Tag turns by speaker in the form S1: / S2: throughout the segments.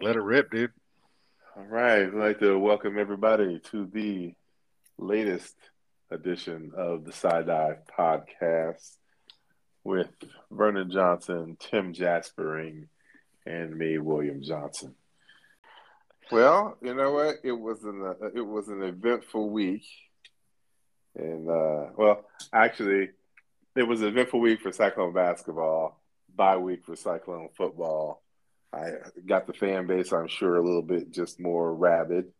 S1: Let it rip, dude.
S2: All right. I'd like to welcome everybody to the latest edition of the Side Dive Podcast with Vernon Johnson, Tim Jaspering, and me, William Johnson. Well, you know what? It was an uh, it was an eventful week, and uh, well, actually, it was an eventful week for Cyclone basketball, bye week for Cyclone football. I got the fan base, I'm sure, a little bit just more rabid,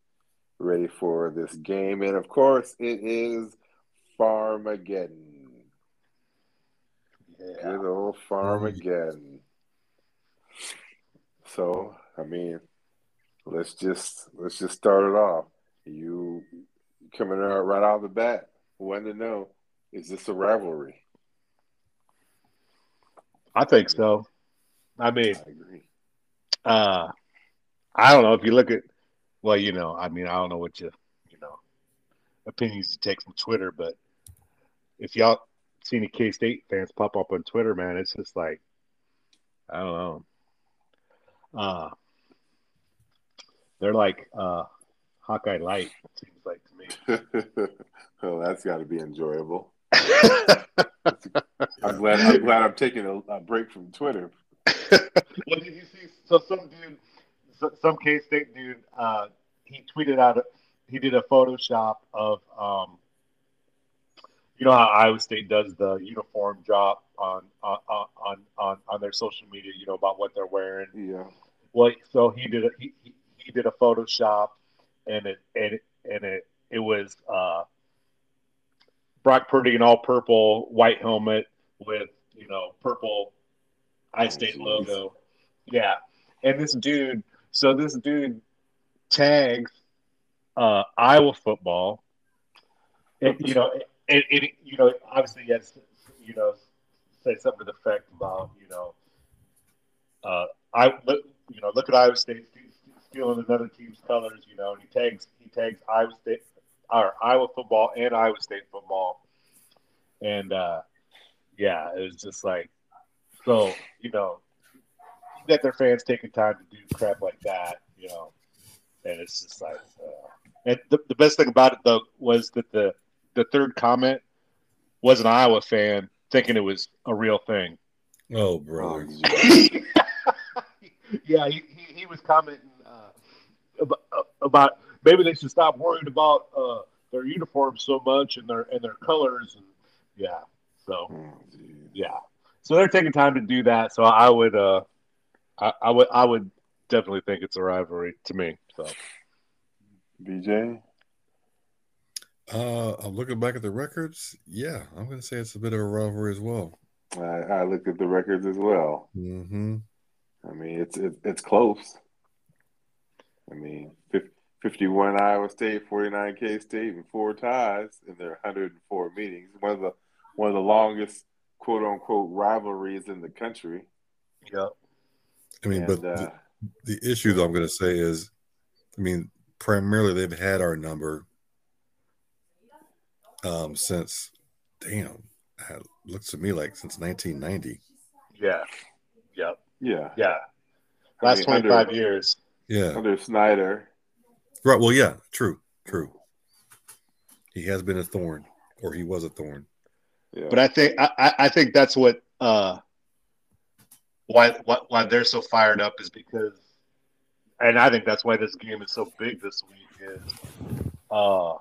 S2: ready for this game, and of course, it is Farmageddon. Yeah. Good old Farmageddon. So, I mean, let's just let's just start it off. You coming out right out of the bat, want to know is this a rivalry?
S1: I think so. I mean,
S2: I agree.
S1: Uh, I don't know if you look at, well, you know, I mean, I don't know what you, you know, opinions you take from Twitter, but if y'all see any K State fans pop up on Twitter, man, it's just like, I don't know. Uh, they're like uh, Hawkeye Light. Seems like to
S2: me. well, that's got to be enjoyable. I'm glad. I'm glad I'm taking a, a break from Twitter.
S1: Well, did you see? So some dude, some K State dude, uh, he tweeted out. He did a Photoshop of, um, you know how Iowa State does the uniform drop on on on on on their social media. You know about what they're wearing.
S2: Yeah.
S1: Well, so he did a he, he did a Photoshop, and it and it, and it it was uh, Brock Purdy in all purple, white helmet with you know purple I State logo. Yeah, and this dude, so this dude tags uh, Iowa football. And, you know, it, it, you know, obviously, yes, you know, say something to the effect about, you know, uh, I look, you know, look at Iowa State stealing another team's colors, you know, and he tags he tags Iowa State or Iowa football and Iowa State football, and uh, yeah, it was just like so, you know, that their fans taking time to do crap like that, you know, and it's just like, uh, and the, the best thing about it though was that the the third comment was an Iowa fan thinking it was a real thing.
S3: Oh, brother.
S1: yeah, he, he, he, was commenting uh, about, uh, about, maybe they should stop worrying about uh, their uniforms so much and their and their colors and yeah. So oh, yeah, so they're taking time to do that. So I would, uh, I, I would, I would definitely think it's a rivalry to me. So,
S2: BJ.
S3: Uh, I'm looking back at the records. Yeah, I'm going to say it's a bit of a rivalry as well.
S2: I, I looked at the records as well.
S3: Mm-hmm.
S2: I mean, it's it, it's close. I mean, 51 Iowa State, 49 K State, and four ties in their 104 meetings. One of the one of the longest quote unquote rivalries in the country.
S1: Yeah.
S3: I mean, and, but uh, the, the issue that I'm going to say is, I mean, primarily they've had our number um, since, damn, it looks to me like since 1990.
S1: Yeah. Yep.
S2: Yeah.
S1: Yeah. Last I mean, 25 under, years.
S3: Yeah.
S2: Under Snyder.
S3: Right. Well, yeah. True. True. He has been a thorn, or he was a thorn.
S1: But I think I, I think that's what uh, why, why why they're so fired up is because, and I think that's why this game is so big this week is, uh,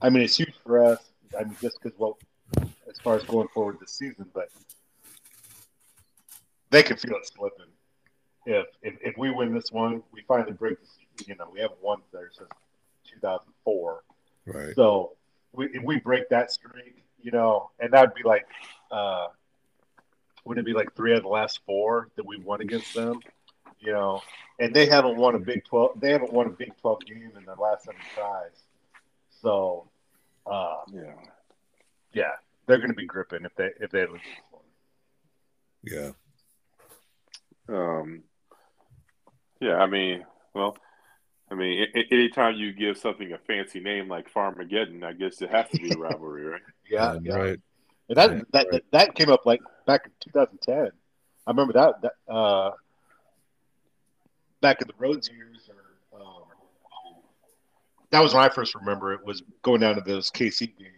S1: I mean it's huge for us. I mean just because well, as far as going forward this season, but they can feel it slipping. If, if if we win this one, we finally break. You know, we haven't won there since 2004.
S3: Right.
S1: So we, if we break that streak, you know, and that'd be like, uh, wouldn't it be like three out of the last four that we've won against them? You know, and they haven't won a Big Twelve. They haven't won a Big Twelve game in the last seven tries. So, uh,
S2: yeah,
S1: yeah, they're going to be gripping if they if they lose
S3: Yeah.
S2: Um. Yeah, I mean, well, I mean, anytime you give something a fancy name like Farmageddon, I guess it has to be a rivalry, right?
S1: yeah,
S3: yeah, right.
S1: And that, yeah, that, right. that that came up like back in 2010. I remember that. that uh, back in the Rhoads years, or um, that was when I first remember it was going down to those KC games.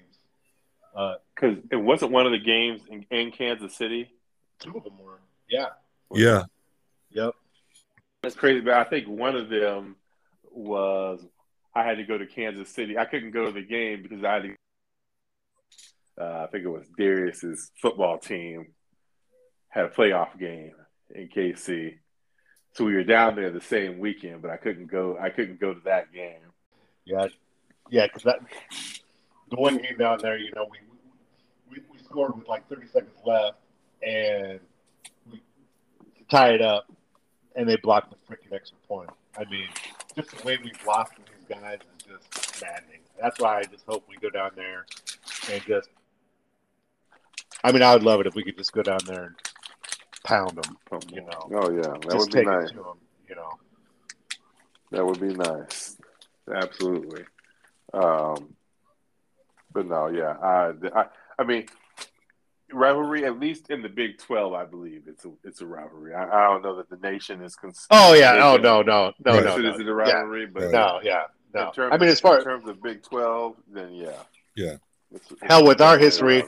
S2: Because uh, it wasn't one of the games in, in, Kansas City.
S1: Two of them were. Yeah.
S3: Yeah.
S1: Yep.
S2: That's crazy, but I think one of them was I had to go to Kansas City. I couldn't go to the game because I had to. Uh, I think it was Darius's football team had a playoff game in KC, so we were down there the same weekend. But I couldn't go. I couldn't go to that game.
S1: Yeah, yeah, because that the one game down there, you know, we, we we scored with like 30 seconds left, and we tie it up, and they blocked the freaking extra point. I mean, just the way we've lost these guys is just maddening. That's why I just hope we go down there and just. I mean, I would love it if we could just go down there and pound them. You know.
S2: Oh yeah, that just would be nice. Them,
S1: you know.
S2: That would be nice. Absolutely. Um, but no, yeah, I, I, I mean, rivalry. At least in the Big Twelve, I believe it's a it's a rivalry. I, I don't know that the nation is. Cons-
S1: oh yeah, oh no, no, no, no,
S2: no. Is it a rivalry?
S1: Yeah. But no, yeah, no.
S2: I
S1: mean, as far
S2: in terms of Big Twelve, then yeah,
S3: yeah.
S1: It's, it's Hell, with our history,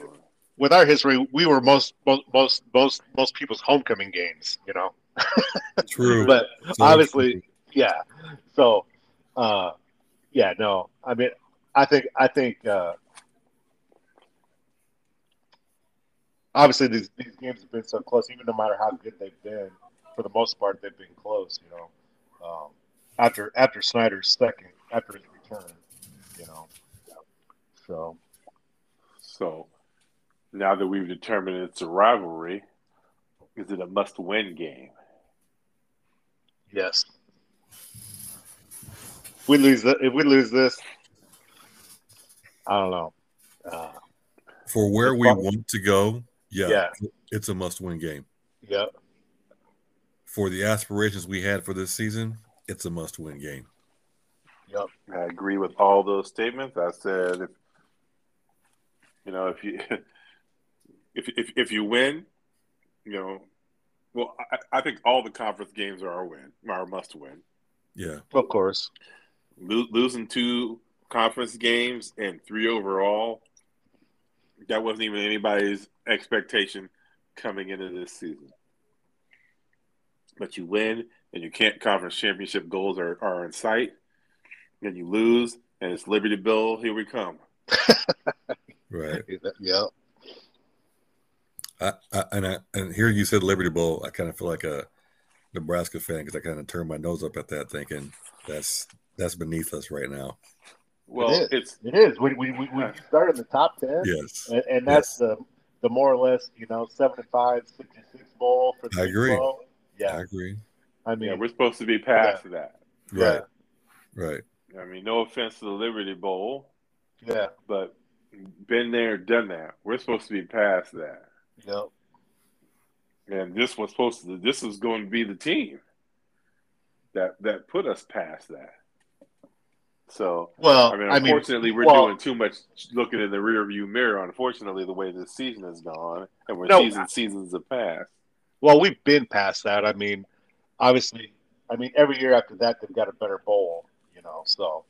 S1: with our history, we were most most most most most people's homecoming games. You know.
S3: True.
S1: but so obviously, true. yeah. So, uh, yeah, no. I mean, I think I think uh, obviously these, these games have been so close. Even no matter how good they've been, for the most part, they've been close. You know, um, after after Snyder's second, after his return, you know. So,
S2: so now that we've determined it's a rivalry, is it a must-win game?
S1: Yes. If we lose that, if we lose this, I don't know. Uh,
S3: For where we want to go, yeah, yeah. it's a must-win game.
S1: Yep.
S3: For the aspirations we had for this season, it's a must-win game.
S1: Yep.
S2: I agree with all those statements. I said, if, you know, if you if if if you win, you know, well, I, I think all the conference games are a win, are a must-win.
S3: Yeah,
S1: of course.
S2: Lo- losing two conference games and three overall, that wasn't even anybody's expectation coming into this season. But you win, and your can't conference championship goals are, are in sight. And you lose, and it's Liberty Bowl. Here we come.
S3: right.
S1: Yep.
S3: I, I, and I and here you said Liberty Bowl. I kind of feel like a Nebraska fan because I kind of turned my nose up at that, thinking that's that's beneath us right now.
S2: Well,
S1: it is.
S2: it's
S1: it is. We we, we, we uh, start in the top ten.
S3: Yes,
S1: and, and that's yes. the the more or less you know 75, 66 bowl for the
S3: I agree.
S1: Bowl. Yeah,
S3: I agree.
S2: I mean, yeah, we're supposed to be past
S1: yeah.
S2: that.
S3: Right. Yeah. Right.
S2: I mean, no offense to the Liberty Bowl.
S1: Yeah.
S2: But been there, done that. We're supposed to be past that.
S1: Yep.
S2: And this was supposed to. This was going to be the team that that put us past that. So,
S1: well,
S2: I mean,
S1: I
S2: unfortunately,
S1: mean,
S2: we're
S1: well,
S2: doing too much looking in the rearview mirror. Unfortunately, the way this season has gone, and we're
S1: no,
S2: season seasons have passed.
S1: Well, we've been past that. I mean, obviously, I mean, every year after that, they've got a better bowl. You know, so,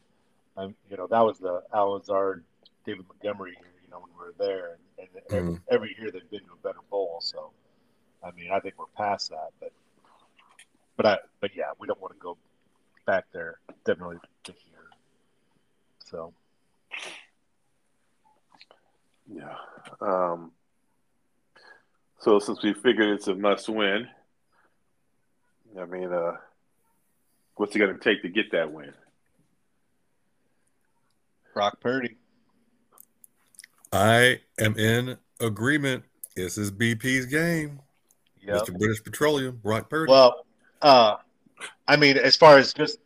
S1: um, you know, that was the Allen Lazard, David Montgomery year. You know, when we were there, and, and mm. every, every year they've been to a better bowl. So, I mean, I think we're past that, but, but I, but yeah, we don't want to go back there. Definitely this year. So,
S2: yeah. Um, so since we figured it's a must win, I mean, uh, what's it going to take to get that win?
S1: Brock Purdy.
S3: I am in agreement. This is BP's game. Yep. Mr. British Petroleum, Brock Purdy.
S1: Well, uh, I mean, as far as just,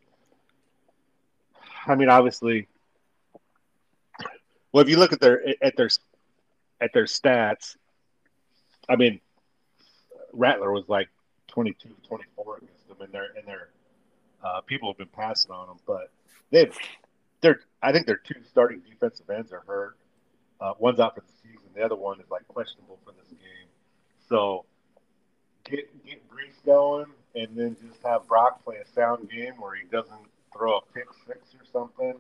S1: I mean, obviously, well, if you look at their at their at their stats, I mean, Rattler was like 22, 24 against them, and their and their uh, people have been passing on them, but they've they're I think their two starting defensive ends are hurt. Uh, one's out for the season. The other one is like questionable for this game. So get get Breece going and then just have Brock play a sound game where he doesn't throw a pick six or something.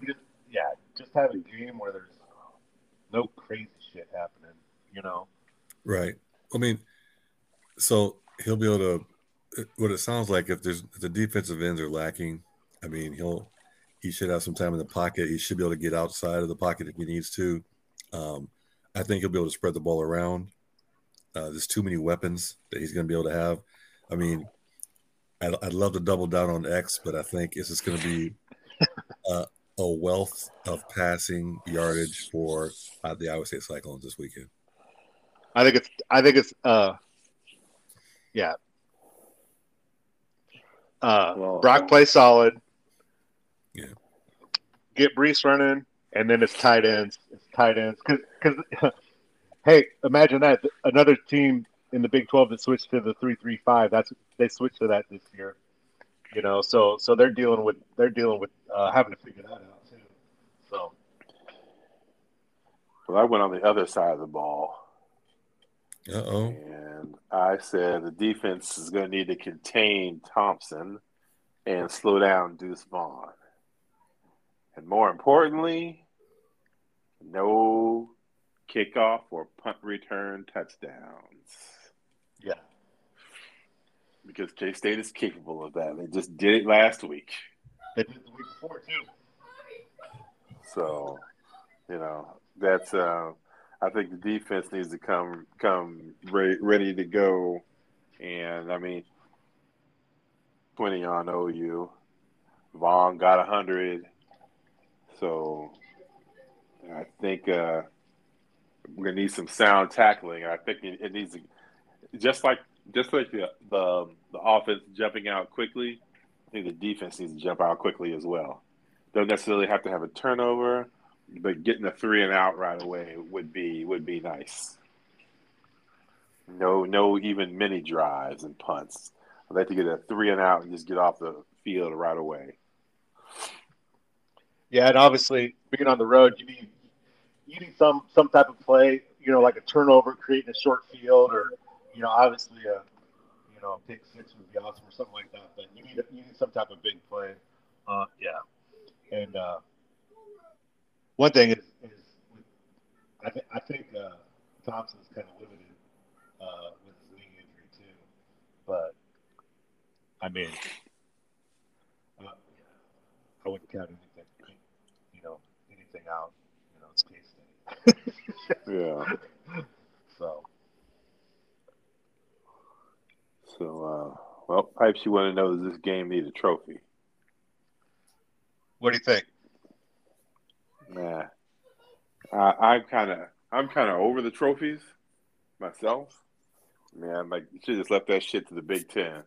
S1: We just yeah, just have a game where there's no crazy shit happening, you know.
S3: Right. I mean, so he'll be able to. What it sounds like, if there's if the defensive ends are lacking, I mean, he'll he should have some time in the pocket. He should be able to get outside of the pocket if he needs to. Um, I think he'll be able to spread the ball around. Uh, there's too many weapons that he's going to be able to have. I mean, I'd, I'd, love to double down on X, but I think it's just going to be uh, a wealth of passing yardage for uh, the Iowa State Cyclones this weekend.
S1: I think it's. I think it's. Uh, yeah. Uh, well, Brock plays solid.
S3: Yeah.
S1: Get Breece running, and then it's tight ends. It's tight ends because hey, imagine that another team in the Big Twelve that switched to the three three five. That's they switched to that this year. You know, so so they're dealing with they're dealing with uh, having to figure that out too. So.
S2: Well, I went on the other side of the ball.
S3: Uh oh.
S2: And I said the defense is going to need to contain Thompson and slow down Deuce Vaughn. And more importantly, no kickoff or punt return touchdowns. Because K State is capable of that. They just did it last week.
S1: They did it the week before too.
S2: So, you know, that's uh I think the defense needs to come come ready, ready to go. And I mean, twenty on OU. Vaughn got hundred, so I think uh, we're gonna need some sound tackling. I think it, needs to, just like just like the, the the offense jumping out quickly. I think the defense needs to jump out quickly as well. Don't necessarily have to have a turnover, but getting a three and out right away would be would be nice. No, no, even mini drives and punts. I'd like to get a three and out and just get off the field right away.
S1: Yeah, and obviously being on the road, you need you need some some type of play, you know, like a turnover, creating a short field, or you know, obviously a you know pick six would be awesome or something like that. But you need you need some type of big play. Uh, yeah, and uh, one thing is, is I, th- I think uh, Thompson's kind of limited uh, with his knee injury too, but I mean, uh, I wouldn't count anything, you know, anything out. You know, it's
S2: State. yeah.
S1: So.
S2: So, uh, well, Pipes, you want to know does this game need a trophy?
S1: What do you think?
S2: Nah, uh, I'm kind of I'm kind of over the trophies myself. Man, like you should just left that shit to the Big Ten.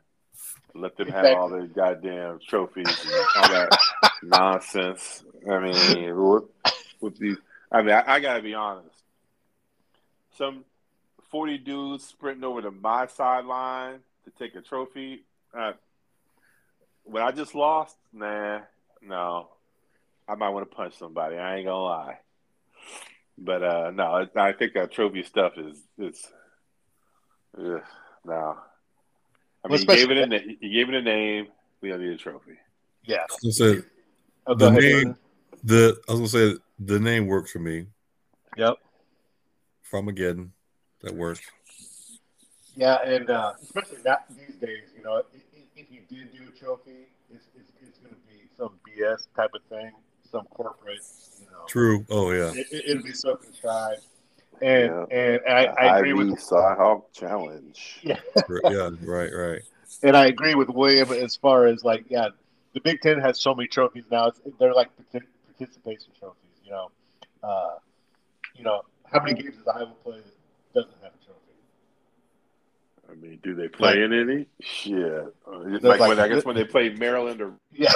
S2: Let them have all their goddamn trophies and all that nonsense. I mean, with, with these, I mean, I, I, gotta be honest. Some forty dudes sprinting over to my sideline to take a trophy. Uh, when I just lost, nah, no, I might want to punch somebody. I ain't gonna lie. But uh, no, I think that trophy stuff is is ugh, no. I mean, well, you gave it a you gave it a name. We don't need a trophy.
S1: Yeah.
S3: So oh, the ahead, name, the I was gonna say the name works for me.
S1: Yep.
S3: Farmageddon, that works.
S1: Yeah, and uh, especially that these days, you know, if, if you did do a trophy, it's, it's, it's going to be some BS type of thing some corporate. You know,
S3: True. Oh yeah.
S1: It, will be so contrived. And yeah. and I, I agree with
S2: Cyhawk challenge.
S1: Yeah.
S3: yeah. Right. Right.
S1: And I agree with William as far as like yeah, the Big Ten has so many trophies now. It's, they're like participation trophies. You know, uh, you know how many games does Iowa play that doesn't have a trophy?
S2: I mean, do they play like, in any? Shit. Uh, like, like when, I guess when they play Maryland or
S1: yeah.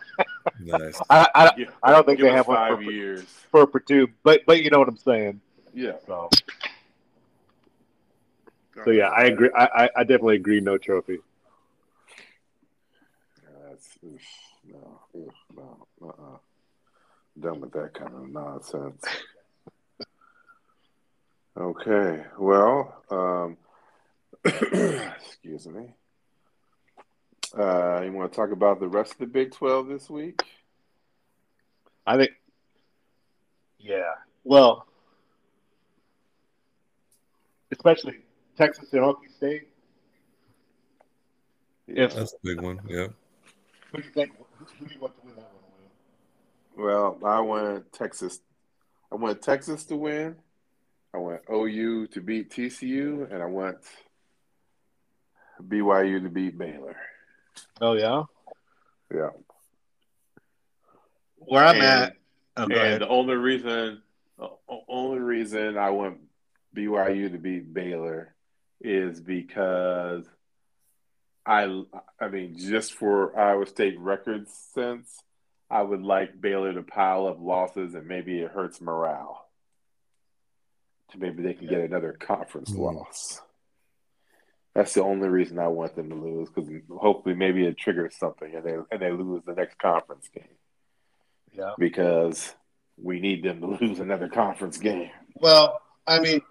S1: nice. I, I, I don't think they have
S2: five
S1: one for,
S2: years
S1: for Purdue, but but you know what I'm saying.
S2: Yeah.
S1: So. So yeah, I agree. I, I definitely agree. No trophy.
S2: That's no, no, uh-uh. Done with that kind of nonsense. okay, well, um, excuse me. Uh, you want to talk about the rest of the Big Twelve this week?
S1: I think, yeah. Well, especially Texas and Okie State. If
S3: That's a big one. Yeah.
S1: who do you think? Who do you want to win that one?
S2: Well, I want Texas. I went Texas to win. I want OU to beat TCU, and I went BYU to beat Baylor.
S1: Oh yeah.
S2: Yeah.
S1: Where I'm
S2: And-
S1: at. Oh,
S2: and the only reason, the only reason I went BYU to beat Baylor is because I, I mean, just for Iowa State records sense, I would like Baylor to pile up losses and maybe it hurts morale. To maybe they can get another conference
S3: Hmm.
S2: loss. That's the only reason I want them to lose because hopefully maybe it triggers something and they and they lose the next conference game
S1: Yeah.
S2: because we need them to lose another conference game.
S1: Well, I mean,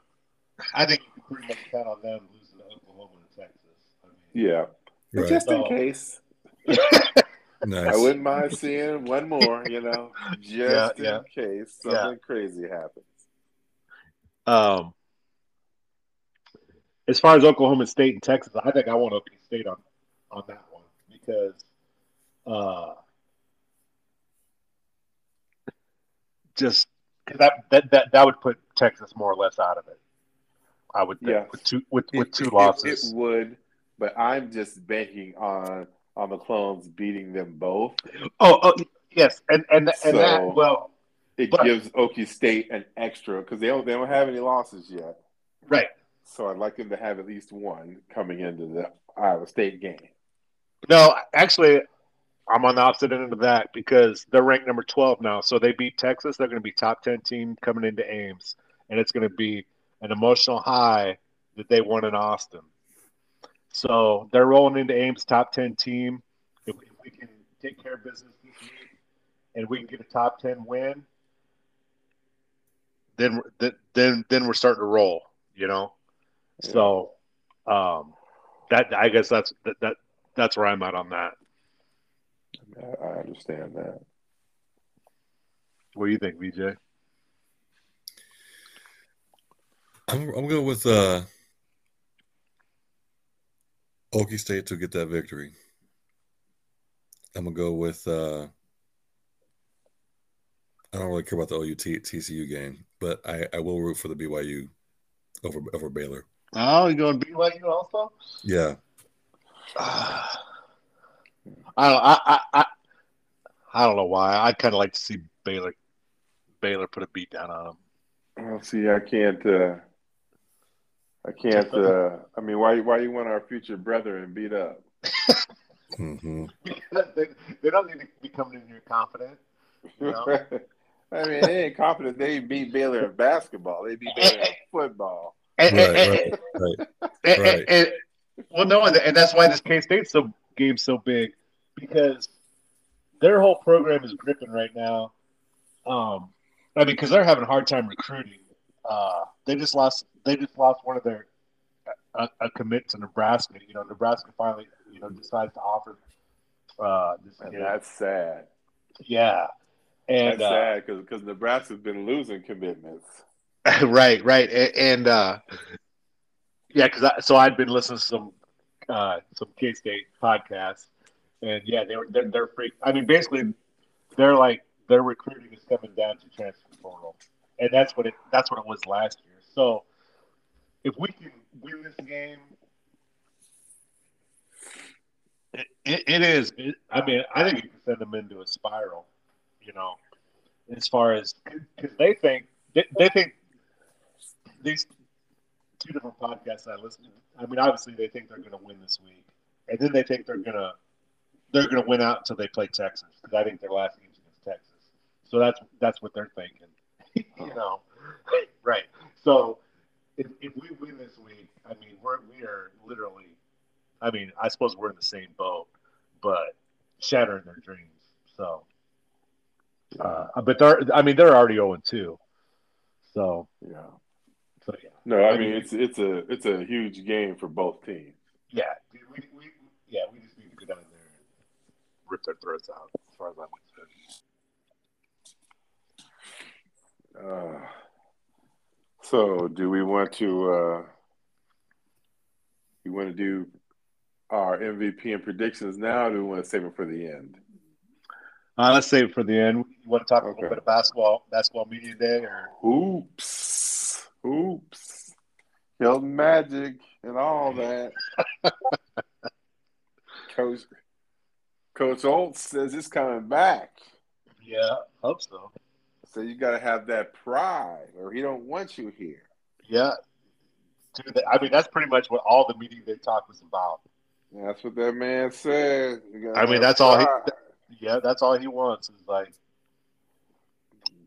S1: I think you can pretty much count on them losing to Oklahoma and Texas. I mean,
S2: Yeah,
S3: Right.
S2: just in
S1: So-
S2: case,
S3: Nice.
S2: I wouldn't mind seeing one more. You know, just
S1: yeah.
S2: in case
S1: Yeah.
S2: something crazy happens.
S1: Um, as far as Oklahoma State and Texas, I think I want Oklahoma State on on that one because uh, just 'cause that, that that that would put Texas more or less out of it. I would think
S2: Yeah.
S1: with two with, with
S2: It-
S1: two
S2: it-
S1: losses.
S2: it, would, but I'm just banking on on the clones beating them both.
S1: oh, oh, yes, and and and
S2: So-
S1: that well,
S2: It
S1: But-
S2: gives Okie State an extra because they don't they don't have any losses yet.
S1: right.
S2: So I'd like them to have at least one coming into the Iowa State game.
S1: No, actually, I'm on the opposite end of that because they're ranked number 12 now. So they beat Texas. They're going to be top 10 team coming into Ames, and it's going to be an emotional high that they won in Austin. So they're rolling into Ames top 10 team. If, we can take care of business this week and we can get a top 10 win, then then, then we're starting to roll. You know, so um, that I guess that's that, that that's where I'm at on that.
S2: I, I understand that.
S1: What do you think, VJ?
S3: I'm, I'm going with uh, Okie State to get that victory. I'm gonna go with. Uh, I don't really care about the OU TCU game, but I, I will root for the BYU over over Baylor.
S1: Oh, you going BYU also?
S3: Yeah,
S1: I don't. I I I, I don't know why. I'd kind of like to see Baylor Baylor put a beat down on them.
S2: Well, see, I can't. Uh, I can't. Uh, I mean, why? Why you want our future brethren beat up?
S3: hmm
S1: because they, they don't need to be coming in here confident. You know?
S2: I mean, they ain't confident. They beat Baylor in basketball. They beat Baylor in football.
S1: And,
S3: right,
S1: and-
S3: right, right.
S1: and-
S3: Right.
S1: and- and- well, no, and, and that's why this K State so game's so big because their whole program is gripping right now. Um, I mean, because they're having a hard time recruiting. Uh, they just lost. They just lost one of their uh, uh, uh, a, a commit to Nebraska. You know, Nebraska finally you know decides to offer uh, this
S2: And that's sad.
S1: Yeah, and
S2: That's
S1: uh,
S2: sad because because Nebraska's been losing commitments.
S1: right, right, and, and uh, yeah, because I, so I'd been listening to some uh, some K State podcasts, and yeah, they were they're, they're freak. I mean, basically, they're like their recruiting is coming down to transfer portal, and that's what it that's what it was last year. So if we can win this game, it, it, it is. It, I mean, I think you can send them into a spiral. You know, as far as because they think they, they think these two different podcasts I listen to. I mean, obviously they think they're going to win this week, and then they think they're going to they're going to win out until they play Texas because I think their last game's against Texas. So that's that's what they're thinking. you know, right? So if, if we win this week, I mean, we're we are literally. I mean, I suppose we're in the same boat, but shattering their dreams. So, uh, but they're I mean they're already zero and two. So
S2: Yeah.
S1: So yeah.
S2: No, I
S1: I
S2: mean
S1: mean-
S2: it's it's a it's a huge game for both teams.
S1: Yeah, dude, we, we, yeah, we just need to go down there and rip their throats out as far as I'm
S2: concerned. Uh, so, do we want to? Uh, we want to do our MVP and predictions now, or do we want to save it for the end?
S1: Uh, let's save it for the end. You want to talk okay. a little bit of basketball, basketball media day, or
S2: hoops, hoops, Hilton Magic, and all that. Coach Coach Otz says it's coming back.
S1: Yeah, hope so.
S2: So you got to have that pride, or he don't want you here.
S1: Yeah, Dude, I mean that's pretty much what all the media they talk was about.
S2: That's what that man said.
S1: I mean, that's pride. all he. Yeah, that's all he wants is like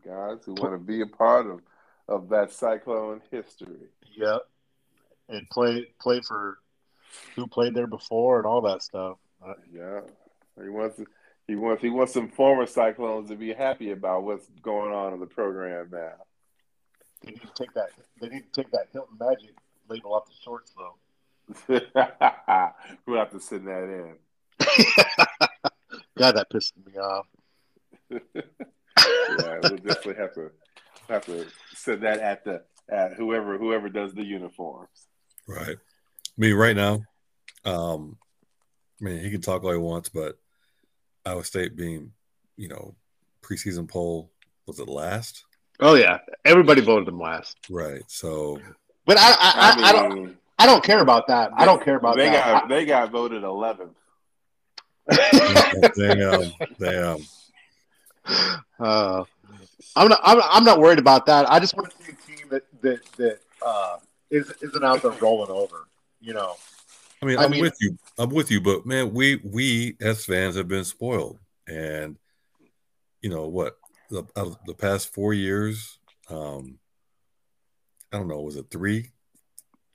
S2: guys who want to be a part of of that cyclone history.
S1: Yep, and play play for who played there before and all that stuff.
S2: Uh, yeah, he wants he wants he wants some former Cyclones to be happy about what's going on in the program now.
S1: They need to take that. They need to take that Hilton Magic label off the shorts, though.
S2: we'll have to send that in.
S1: God, that pissed me off.
S2: yeah, we'll definitely have to have to send that at the at whoever whoever does the uniforms.
S3: Right. I mean, right now, um, I mean, he can talk all he wants, but Iowa State being, you know, preseason poll was it last?
S1: Oh yeah, everybody voted them last.
S3: Right. So,
S1: but I, I, I, mean, I don't, I don't care about that. They, I don't care about
S2: they
S1: that.
S2: Got, they got voted eleventh.
S3: damn, damn.
S1: Uh, I'm not. I'm, I'm not worried about that. I just want to see a team that that that uh, is, isn't out there rolling over. You know.
S3: I mean, I I'm mean, with you. I'm with you, but man, we we as fans have been spoiled, and you know what? The the past four years, um, I don't know, was it three,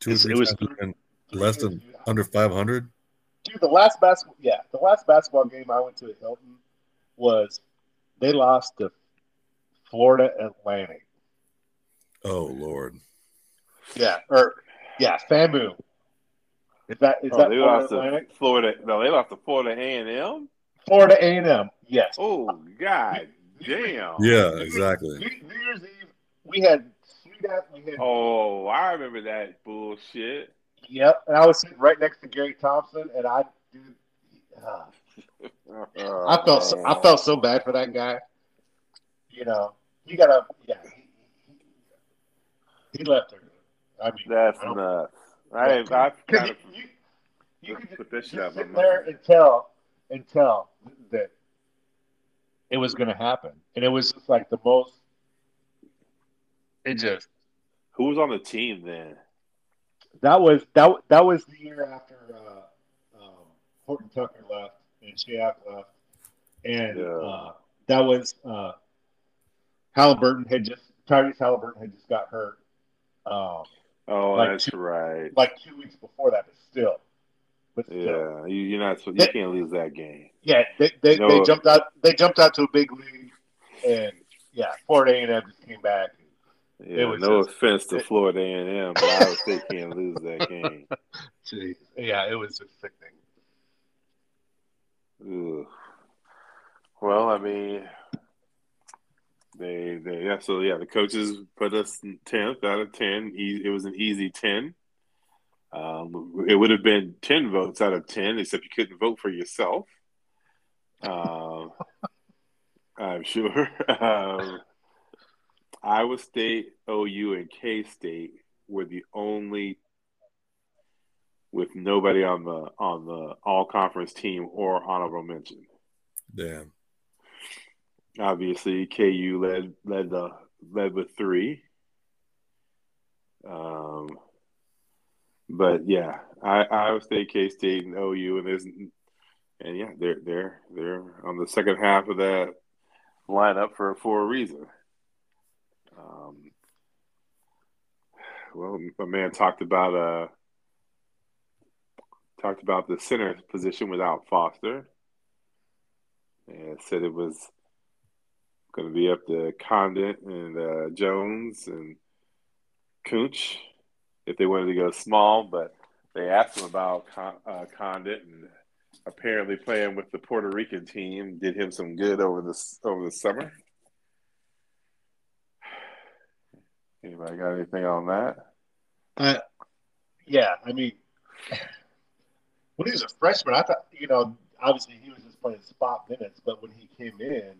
S3: two, it was three, less than under five hundred.
S1: Dude, the last basketball, yeah, the last basketball game I went to at Hilton was they lost to Florida Atlantic.
S3: Oh Lord.
S1: Yeah, or yeah, FAMU. Is that is oh, that
S2: they Florida lost Atlantic? To Florida? No, they lost to Florida A and M.
S1: Florida A and M. Yes.
S2: Oh God, damn.
S3: Yeah, exactly.
S1: New, New Year's Eve, we had.
S2: Oh, I remember that bullshit.
S1: Yep, and I was sitting right next to Gary Thompson, and I, dude, uh, I felt so, I felt so bad for that guy. You know, you gotta, yeah. He, he left her. I mean,
S2: that's nuts. I, I kind of
S1: you, you could put this shit sit there and tell and tell that it was going to happen, and it was just like the most. It just.
S2: Who was on the team then?
S1: That was that. That was the year after uh, um, Horton Tucker left and Shaq left, and yeah. uh, that was uh, Halliburton had just Tyrese Halliburton had just got hurt. Um,
S2: Oh, like that's two, right.
S1: Like two weeks before that, but still.
S2: But still. Yeah, you, are not. You they, can't lose that game.
S1: Yeah, they they, they jumped out. They jumped out to a big lead, and yeah, Florida A and M just came back.
S2: Yeah, no just, offense to it, Florida A and M, but Iowa State can't lose that game.
S1: Jeez. Yeah, it was just sickening.
S2: Ugh. Well, I mean, they, they, yeah. So yeah, the coaches put us tenth out of ten. It was an easy ten. Um, it would have been ten votes out of ten, except you couldn't vote for yourself. Um, I'm sure. Um, Iowa State, OU, and K State were the only with nobody on the on the all conference team or honorable mention.
S3: Damn
S2: obviously KU led led the led with three. Um, but yeah, I Iowa State, K State, and OU, and there's and yeah, they're they're they're on the second half of that lineup for for a reason. Um, well, my man talked about uh talked about the center position without Foster, and said it was going to be up to Conditt and uh, Jones and Kunc if they wanted to go small, but they asked him about Con- uh, Conditt, and apparently playing with the Puerto Rican team did him some good over this over the summer. Anybody got anything on that?
S1: Uh, yeah, I mean, when he was a freshman, I thought you know obviously he was just playing spot minutes, but when he came in,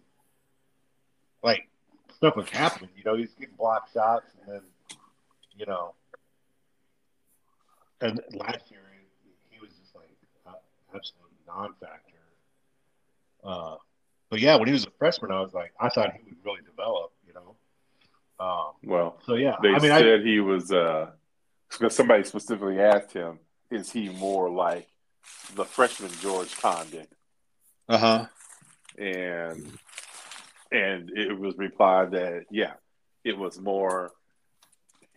S1: like stuff was happening. You know, he's getting block shots, and then you know, and last year he, was just like uh, absolute non-factor. Uh, but yeah, when he was a freshman, I was like, I thought he would really develop. You know. Um,
S2: well,
S1: so yeah,
S2: they
S1: I mean,
S2: said
S1: I,
S2: he was uh, because somebody specifically asked him, "Is he more like the freshman George Conditt?"
S1: uh huh.
S2: and and it was replied that yeah, it was more.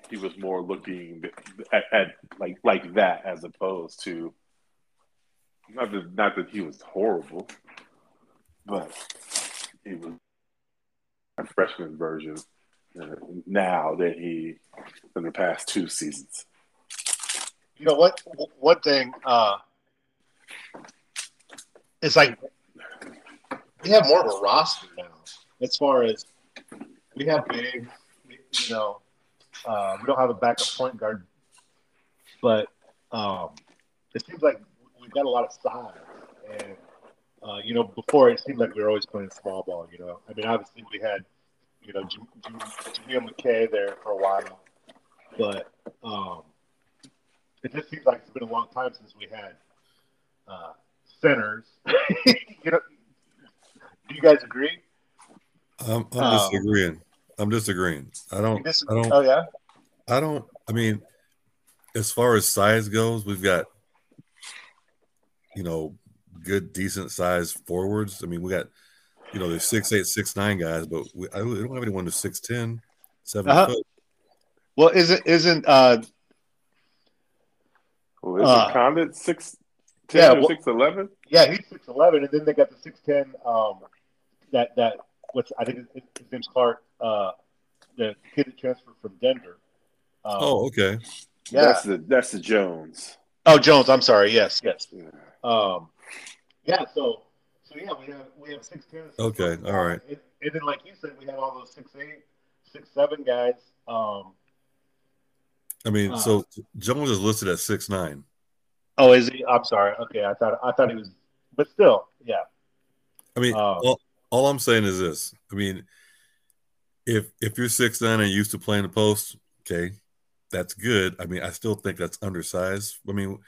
S2: He was more looking at, at like like that as opposed to not that not that he was horrible, but he was a freshman version uh, now that he in the past two seasons.
S1: you know what one thing uh it's like we have more of a roster now as far as we have big you know uh, we don't have a backup point guard but um it seems like we've got a lot of size and uh, you know before it seemed like we were always playing small ball you know i mean obviously we had you know Jam- Jam- Jameel McKay there for a while but um it just seems like it's been a long time since we had uh, centers. you know, do you guys agree?
S3: I'm, I'm
S1: Um,
S3: disagreeing. I'm disagreeing. I don't.
S1: dis-
S3: I don't.
S1: oh yeah.
S3: I don't. I mean, as far as size goes, we've got, you know, good, decent size forwards. I mean, we got, you know, there's six eight, six nine guys, but we, I, we don't have anyone who's six ten, seven
S1: Uh-huh.
S3: foot.
S1: Well, isn't isn't uh
S2: Well, isn't
S1: Uh,
S2: Conditt six
S1: yeah,
S2: ten or
S1: well-
S2: six eleven?
S1: yeah he's six eleven and then they got the six ten um that that what's I think his, his name's Clark uh the kid that transferred from Denver. Um,
S3: Oh, okay.
S1: yeah.
S2: That's the that's the Jones.
S1: oh Jones, I'm sorry. Yes, yes.
S2: Yeah.
S1: Um, yeah, so so yeah, we have we have six ten.
S3: Okay, all right.
S1: And, and then, like you said, we have all those six eight, six seven guys. Um,
S3: I mean,
S1: Uh,
S3: so Jones is listed at six nine.
S1: oh, is he? I'm sorry. Okay, I thought I thought he was, but still, yeah.
S3: I mean,
S1: Um,
S3: all, all I'm saying is this. I mean, if if you're six nine and used to playing the post, okay, that's good. I mean, I still think that's undersized. I mean,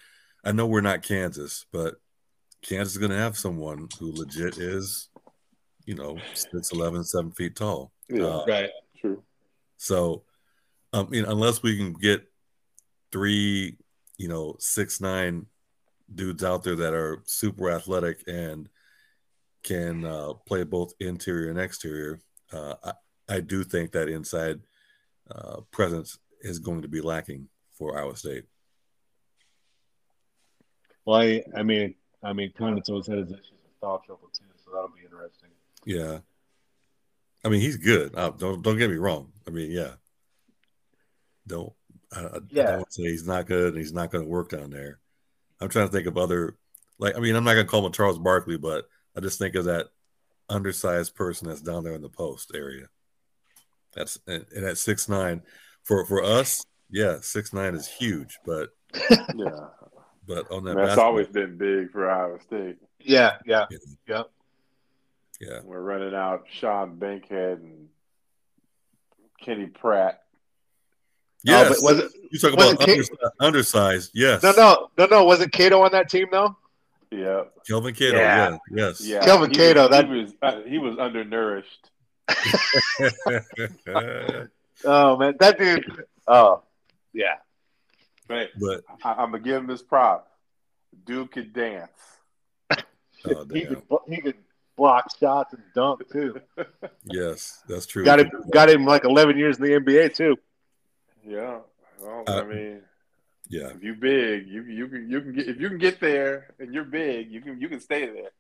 S3: I know we're not Kansas, but Kansas is going to have someone who legit is, you know, 6'11", 7 feet tall.
S2: Yeah,
S3: Uh,
S1: Right.
S2: true.
S3: So, I mean, unless we can get three, you know, six nine dudes out there that are super athletic and can uh, play both interior and exterior, uh, I, I do think that inside uh, presence is going to be lacking for Iowa State.
S1: Well, I, I mean, I mean, Conditt's always had his issues with foul trouble too, so that'll be interesting.
S3: Yeah, I mean, he's good. Uh, don't don't get me wrong. I mean, yeah, don't I, I,
S1: Yeah.
S3: I don't say he's not good and he's not going to work down there. I'm trying to think of other, like, I mean, I'm not going to call him Charles Barkley, but I just think of that undersized person that's down there in the post area. That's and, and at six nine, for for us, yeah, six nine is huge, but
S2: Yeah,
S3: but on that
S2: that's always been big for Iowa State.
S1: Yeah, yeah,
S3: yeah,
S1: yeah.
S3: yeah.
S2: We're running out Sean Bankhead and Kenny Pratt.
S3: Yes,
S1: Oh, but was it?
S3: you talk about
S1: it
S3: undersized, undersized. Yes,
S1: No, no, no, no. Wasn't Cato on that team though?
S2: Yeah,
S3: Kelvin Cato.
S1: Yeah.
S3: Yeah, yes.
S2: yeah.
S1: Kelvin
S2: he
S1: Cato,
S2: Was,
S1: that-
S2: he was uh, he was undernourished.
S1: Oh man, that dude. Oh, yeah.
S2: But
S3: but
S2: I, I'm gonna give him his prop. Dude could dance.
S3: oh,
S1: he could he could block shots and dunk too.
S3: yes, that's true.
S1: Got him got him like 11 years in the NBA too.
S2: Yeah. Well,
S3: Uh,
S2: I mean,
S3: Yeah,
S2: if you big, you you can you can get if you can get there and you're big, you can you can stay there.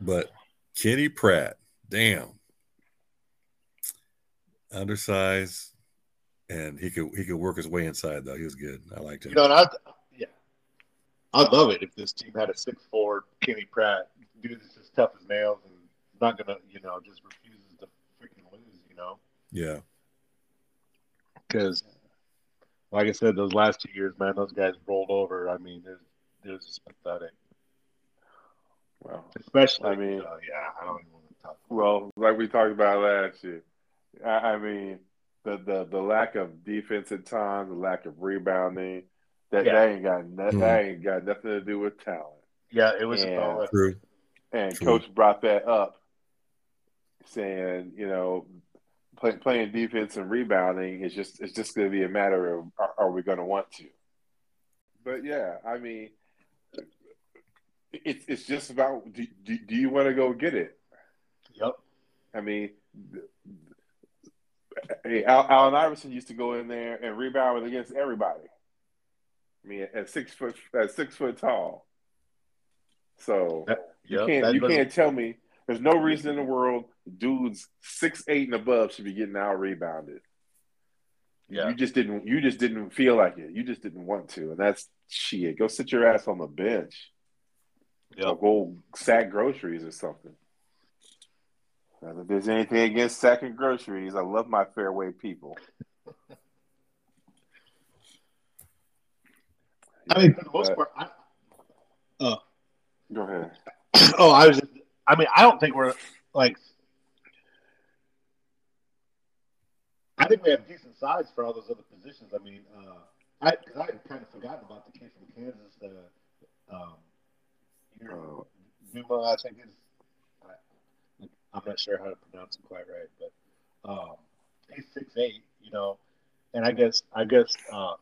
S3: but Kenny Pratt, damn, undersized, and he could he could work his way inside though. He was good. I liked him.
S1: You know, and I yeah. I'd love it if this team had a six four Kenny Pratt, dude that's as tough as nails and not gonna, you know, just refuses to freaking lose, you know.
S3: Yeah.
S1: Because, like I said, those last two years, man, those guys rolled over. I mean, there's there's just pathetic.
S2: Well,
S1: Especially,
S2: I mean-
S1: uh, yeah, I don't even want to talk.
S2: well, like we talked about last year. I, I mean, the, the the lack of defense at times, the lack of rebounding, that,
S1: Yeah.
S2: that ain't got no,
S3: Mhm.
S2: that ain't got nothing to do with talent.
S1: Yeah, it was
S2: Yeah.
S1: about
S3: True.
S2: And
S3: True.
S2: coach brought that up, saying, you know, play, playing defense and rebounding is just it's just going to be a matter of are, are we going to want to? But yeah, I mean, it's it's just about do, do, do you want to go get it?
S1: Yep.
S2: I mean, hey, Al, Allen Iverson used to go in there and rebound against everybody. I mean, at six foot at six foot tall. So
S1: That-
S2: you
S1: yep,
S2: can't you
S1: was-
S2: can't tell me there's no reason in the world dudes six eight and above should be getting out rebounded.
S1: Yeah.
S2: You just didn't you just didn't feel like it. You just didn't want to. And that's shit. Go sit your ass on the bench. Or go sack groceries or something. Now, if there's anything against sacking groceries, I love my fairway people.
S1: I mean, for the most part, I, uh,
S2: Go ahead.
S1: oh, I was. I mean, I don't think we're like. I think we have decent size for all those other positions. I mean, uh, I cause I had kind of forgotten about the kid from Kansas. Uh, um,
S2: Uh,
S1: Numa, I think is. I'm not sure how to pronounce it quite right, but um, he's six eight. You know, and I guess I guess uh,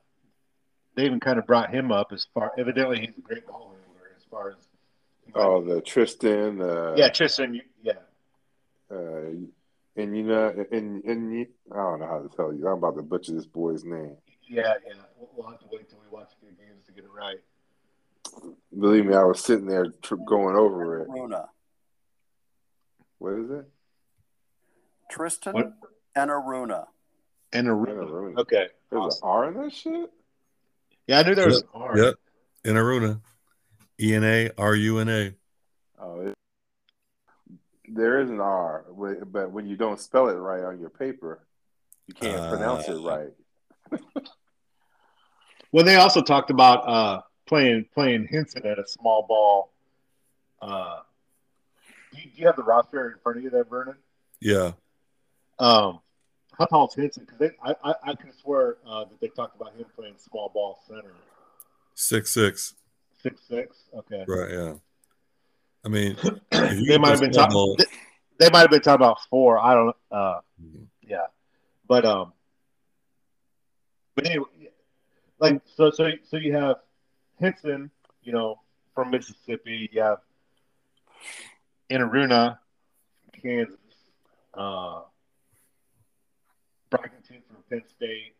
S1: they even kind of brought him up as far. Evidently, he's a great ball handler as far as.
S2: Oh, the Tristan. Uh,
S1: Yeah, Tristan. Yeah,
S2: Uh, and you know, and and you, I don't know how to tell you. I'm about to butcher this boy's name.
S1: yeah, yeah. We'll, we'll have to wait till we watch a few games to get it right.
S2: Believe me, I was sitting there tr- going over it.
S4: Runa.
S2: What is it?
S4: Tristan
S1: What?
S4: and Aruna.
S1: And a
S2: Aruna.
S1: Okay.
S2: There's
S1: Awesome.
S2: an R in that shit.
S1: Yeah, I knew there was an R.
S3: Yep. In Aruna. E N A R U N A.
S2: Oh, it, there is an R, but when you don't spell it right on your paper, you can't pronounce it
S3: Uh,
S2: right.
S1: Well, they also talked about uh, playing playing Henson at a small ball. Uh, do, you, do you have the roster in front of you there, Vernon?
S3: Yeah.
S1: Um, how tall is Henson? Because I, I I can swear uh, that they talked about him playing small ball center,
S3: Six six.
S1: Six six. Okay.
S3: Right. Yeah. I mean,
S1: they might have been talking. They, they might have been talking about four. I don't. Uh,
S3: Mhm.
S1: yeah, but um, but anyway, like so so so you have Henson, you know, from Mississippi. You have Enaruna, Kansas, uh, Brockington from Penn State,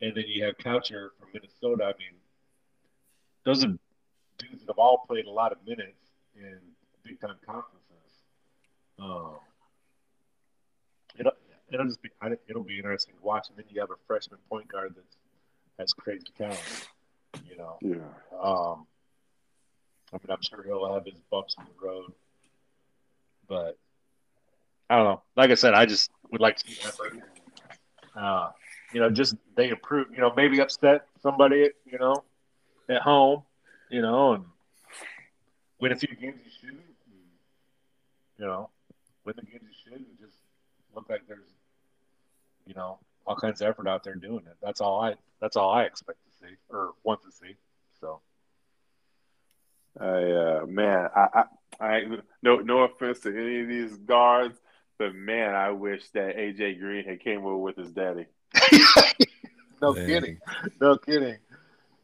S1: and then you have Kalscheur from Minnesota. I mean, those are dudes that have all played a lot of minutes in big time conferences. Um, it'll, it'll just be I- it'll be interesting to watch. And then you have a freshman point guard that's has crazy talent. You know,
S2: Yeah.
S1: um, I mean, I'm sure he'll have his bumps in the road, but I don't know. Like I said, I just would like to see effort. Uh, you know, just they improve. You know, maybe upset somebody. You know, at home. You know, and win a few games you should. and, You know, win the games you should, and just look like there's, you know, all kinds of effort out there doing it. That's all I. That's all I expect to see or want to see. So.
S2: I uh, man, I, I, I no no offense to any of these guards, but man, I wish that AJ Green had came over with his daddy.
S1: no
S3: Man.
S1: kidding. No kidding.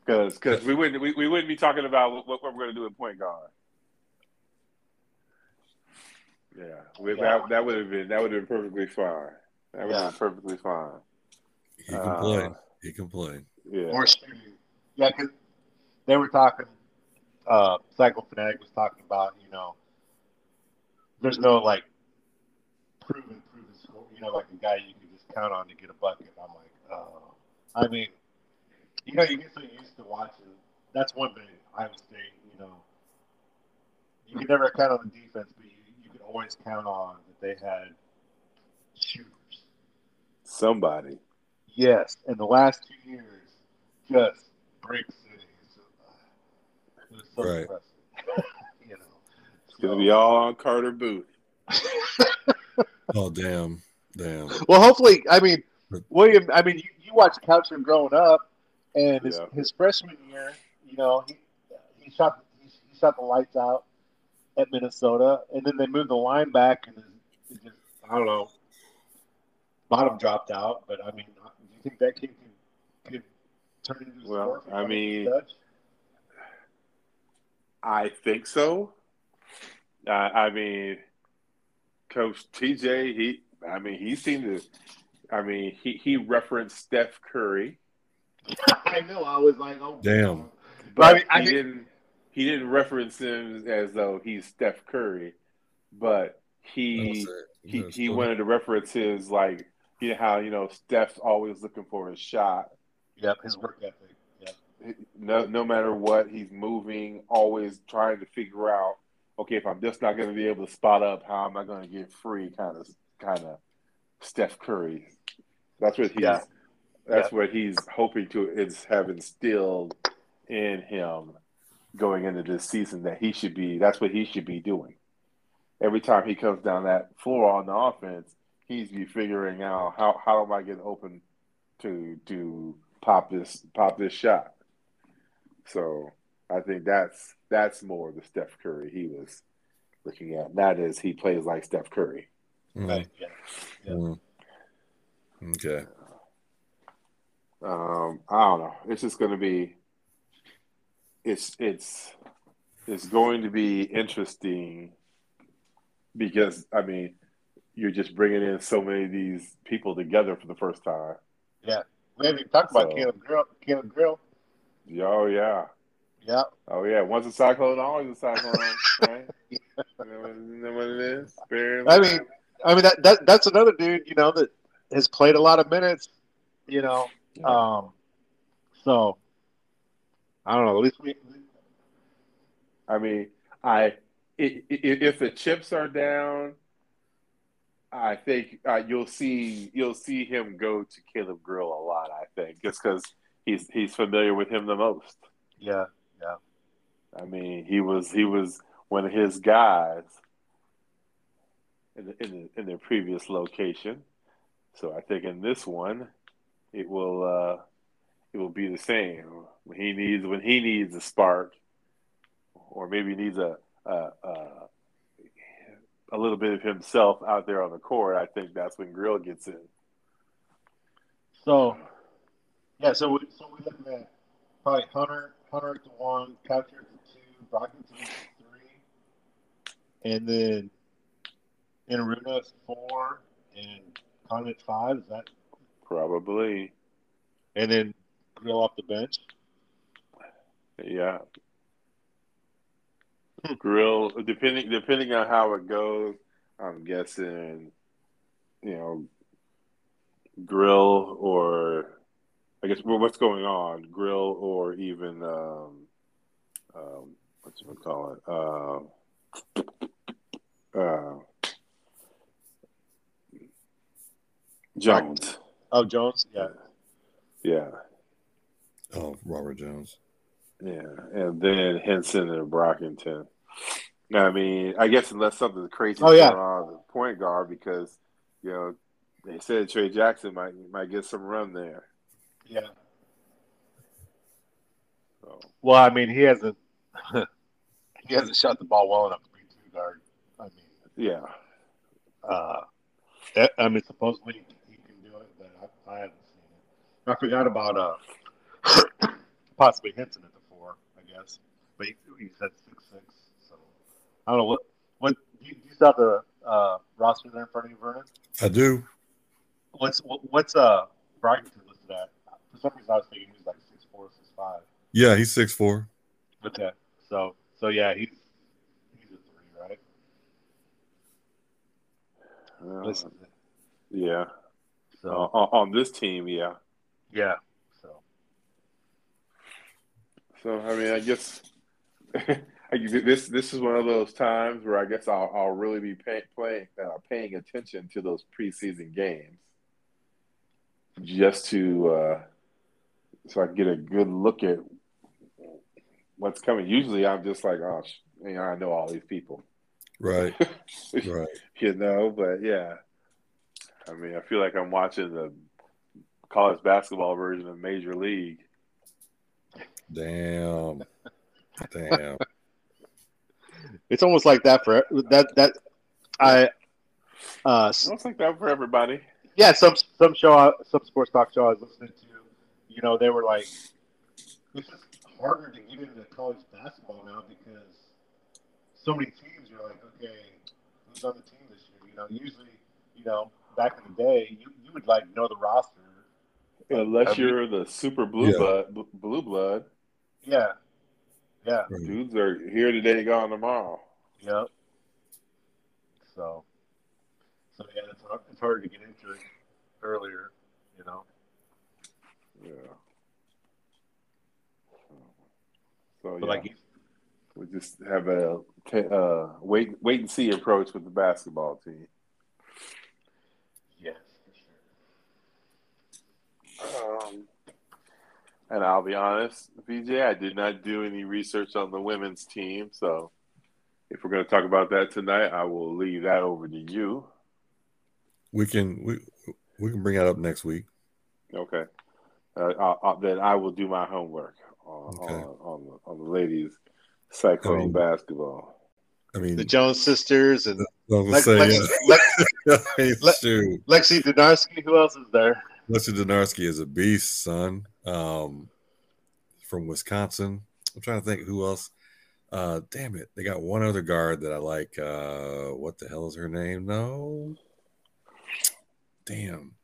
S2: Because because we wouldn't we, we wouldn't be talking about what, what we're going to do at point guard. Yeah, we,
S1: Yeah.
S2: That, that would have been that would have been perfectly fine. That would
S1: Yeah.
S2: have been perfectly fine.
S3: He complained.
S2: Uh.
S3: He can play.
S2: Yeah,
S1: Or. Yeah, because they were talking. Uh, Cycle Fanatic was talking about you know, there's no like proven proven score. You know, like a guy you can just count on to get a bucket. I'm like, oh. I mean, you know, you get so used to watching. That's one thing Iowa State, you know, you can never count on the defense, but you, you could always count on that they had shooters.
S2: Somebody.
S1: Yes, in the last two years, just break cities. It was so
S3: Right.
S1: impressive. you know,
S2: It's going to be all on Carter Booth.
S3: Oh damn, damn.
S1: Well, hopefully, I mean, William. I mean, you, you watched Couchman growing up, and his,
S2: Yeah.
S1: his freshman year, you know, he, he shot he, he shot the lights out at Minnesota, and then they moved the line back, and it just I don't know, bottom dropped out. But I mean, do you think that kid could, could turn into a
S2: Well. I mean- I think so. Uh, I mean, Coach TJ, he, I mean, he seemed to, I mean, he, he referenced Steph Curry,
S1: I know. I was like, oh,
S3: Damn.
S2: but
S1: I mean, I
S2: he
S1: think-
S2: didn't, he didn't reference him as though he's Steph Curry, but he, he, he wanted to reference his like, you know how you know Steph's always looking for his shot.
S1: Yep, his work ethic. Yep.
S2: no no matter what he's moving always trying to figure out okay if i'm just not going to be able to spot up how am i going to get free kind of kind of steph curry that's what he's
S1: Yeah.
S2: That's what he's hoping to is have instilled in him going into this season that he should be that's what he should be doing every time he comes down that floor on the offense he's be figuring out how how am i get open to to pop this pop this shot so I think that's that's more the Steph Curry he was looking at. That is, he plays like Steph Curry.
S3: Mhm.
S1: Right. Yeah. Yeah.
S3: Mhm. Okay.
S2: Um, I don't know. It's just going to be. It's it's it's going to be interesting because I mean you're just bringing in so many of these people together for the first time.
S1: Yeah, we haven't talked about
S2: So-
S1: Caleb Grill. Caleb Grill.
S2: Oh yeah,
S1: Yeah.
S2: oh yeah. Once a cyclone, always a cyclone, right? You what- you know what it is? Barely.
S1: I mean, I mean that, that that's another dude, you know, that has played a lot of minutes, you know. Um, so I don't know. At least we,
S2: I mean, I if the chips are down, I think uh, you'll see you'll see him go to Caleb Grill a lot. I think just because he's he's familiar with him the most.
S1: Yeah, yeah,
S2: I mean, he was he was one of his guys in the, in, the, in their previous location. So I think in this one, it will uh, it will be the same. When he needs when he needs a spark, or maybe needs a a, a, a little bit of himself out there on the court. I think that's when Grill gets in.
S1: So yeah, so we, so we're looking at probably Hunter Hunter at the one, Kalscheur at the two, Brockington at the three, and then Enaruna at four, and Con at five. Is that
S2: Probably,
S1: and then Grill off the bench?
S2: yeah. Grill, depending depending on how it goes, I'm guessing, you know, grill or I guess well, what's going on, grill or even um, um, what's it call it? Uh, uh, Jones,
S1: Oh, Jones. Yeah.
S2: yeah,
S3: Oh, Robert Jones.
S2: yeah, and then Henson and Brockington. I mean, I guess unless something crazy
S1: Oh, yeah.
S2: on the point guard, because you know they said Trey Jackson might might get some run there.
S1: Yeah.
S2: So
S1: Well, I mean, he hasn't he hasn't shot the ball well enough to be two guard. I mean,
S2: yeah,
S1: uh, I mean, supposedly he can do it, but I, I haven't seen it. I forgot about uh, possibly Henson at the four, I guess, but he, he said six six. So I don't know what what do you, do you still have the uh, roster there in front of you, Vernon?
S3: I do.
S1: What's what, what's uh Brighton listed at? For some reason, I was thinking he was like six four, six five.
S3: Yeah, he's six four.
S1: Okay, so so yeah, he's he's a three, right?
S2: Well,
S1: Listen,
S2: yeah.
S1: So
S2: Uh, on, on this team, yeah.
S1: yeah, so
S2: So I mean, I guess this this is one of those times where I guess I'll I'll really be pay, playing uh, paying attention to those preseason games, just to uh, so I can get a good look at what's coming. Usually, I'm just like, oh, you know, I know all these people,
S3: Right. Right.
S2: you know. But yeah, I mean, I feel like I'm watching the college basketball version of Major League.
S3: Damn. Damn.
S1: It's almost like that for that that I uh
S2: It looks like that for everybody.
S1: yeah some some show some sports talk show I was listening to you know they were like it's just harder to get into college basketball now because so many teams are like okay who's on the team this year you know usually you know back in the day you, you would like know the roster
S2: Unless
S1: I mean-
S2: you're the super blue
S3: Yeah.
S2: blood, bl- blue blood,
S1: yeah yeah
S3: Right.
S2: dudes are here today, gone tomorrow.
S1: Yep. So, so yeah, it's hard, it's hard to get into it earlier, you know.
S2: Yeah. So yeah,
S1: like,
S2: we just have a uh, wait wait and see approach with the basketball team.
S1: yes, for sure.
S2: Um, and I'll be honest, VJ, I did not do any research on the women's team, so if we're going to talk about that tonight, I will leave that over to you.
S3: We can we we can bring that up next week.
S2: Okay. Uh, I'll, I'll, then I will do my homework on
S3: Okay.
S2: on, on, the, on the ladies' cyclone
S3: I mean-
S2: basketball.
S3: I mean,
S1: The Joens sisters and
S3: I was say,
S1: Lex, Lex,
S3: yeah. Hey,
S1: Le- Lexi Donarski. Who else is there?
S3: Lexi Donarski is a beast, son. Um, from Wisconsin. I'm trying to think who else. Uh, damn it, they got one other guard that I like. Uh, what the hell is her name? No, damn.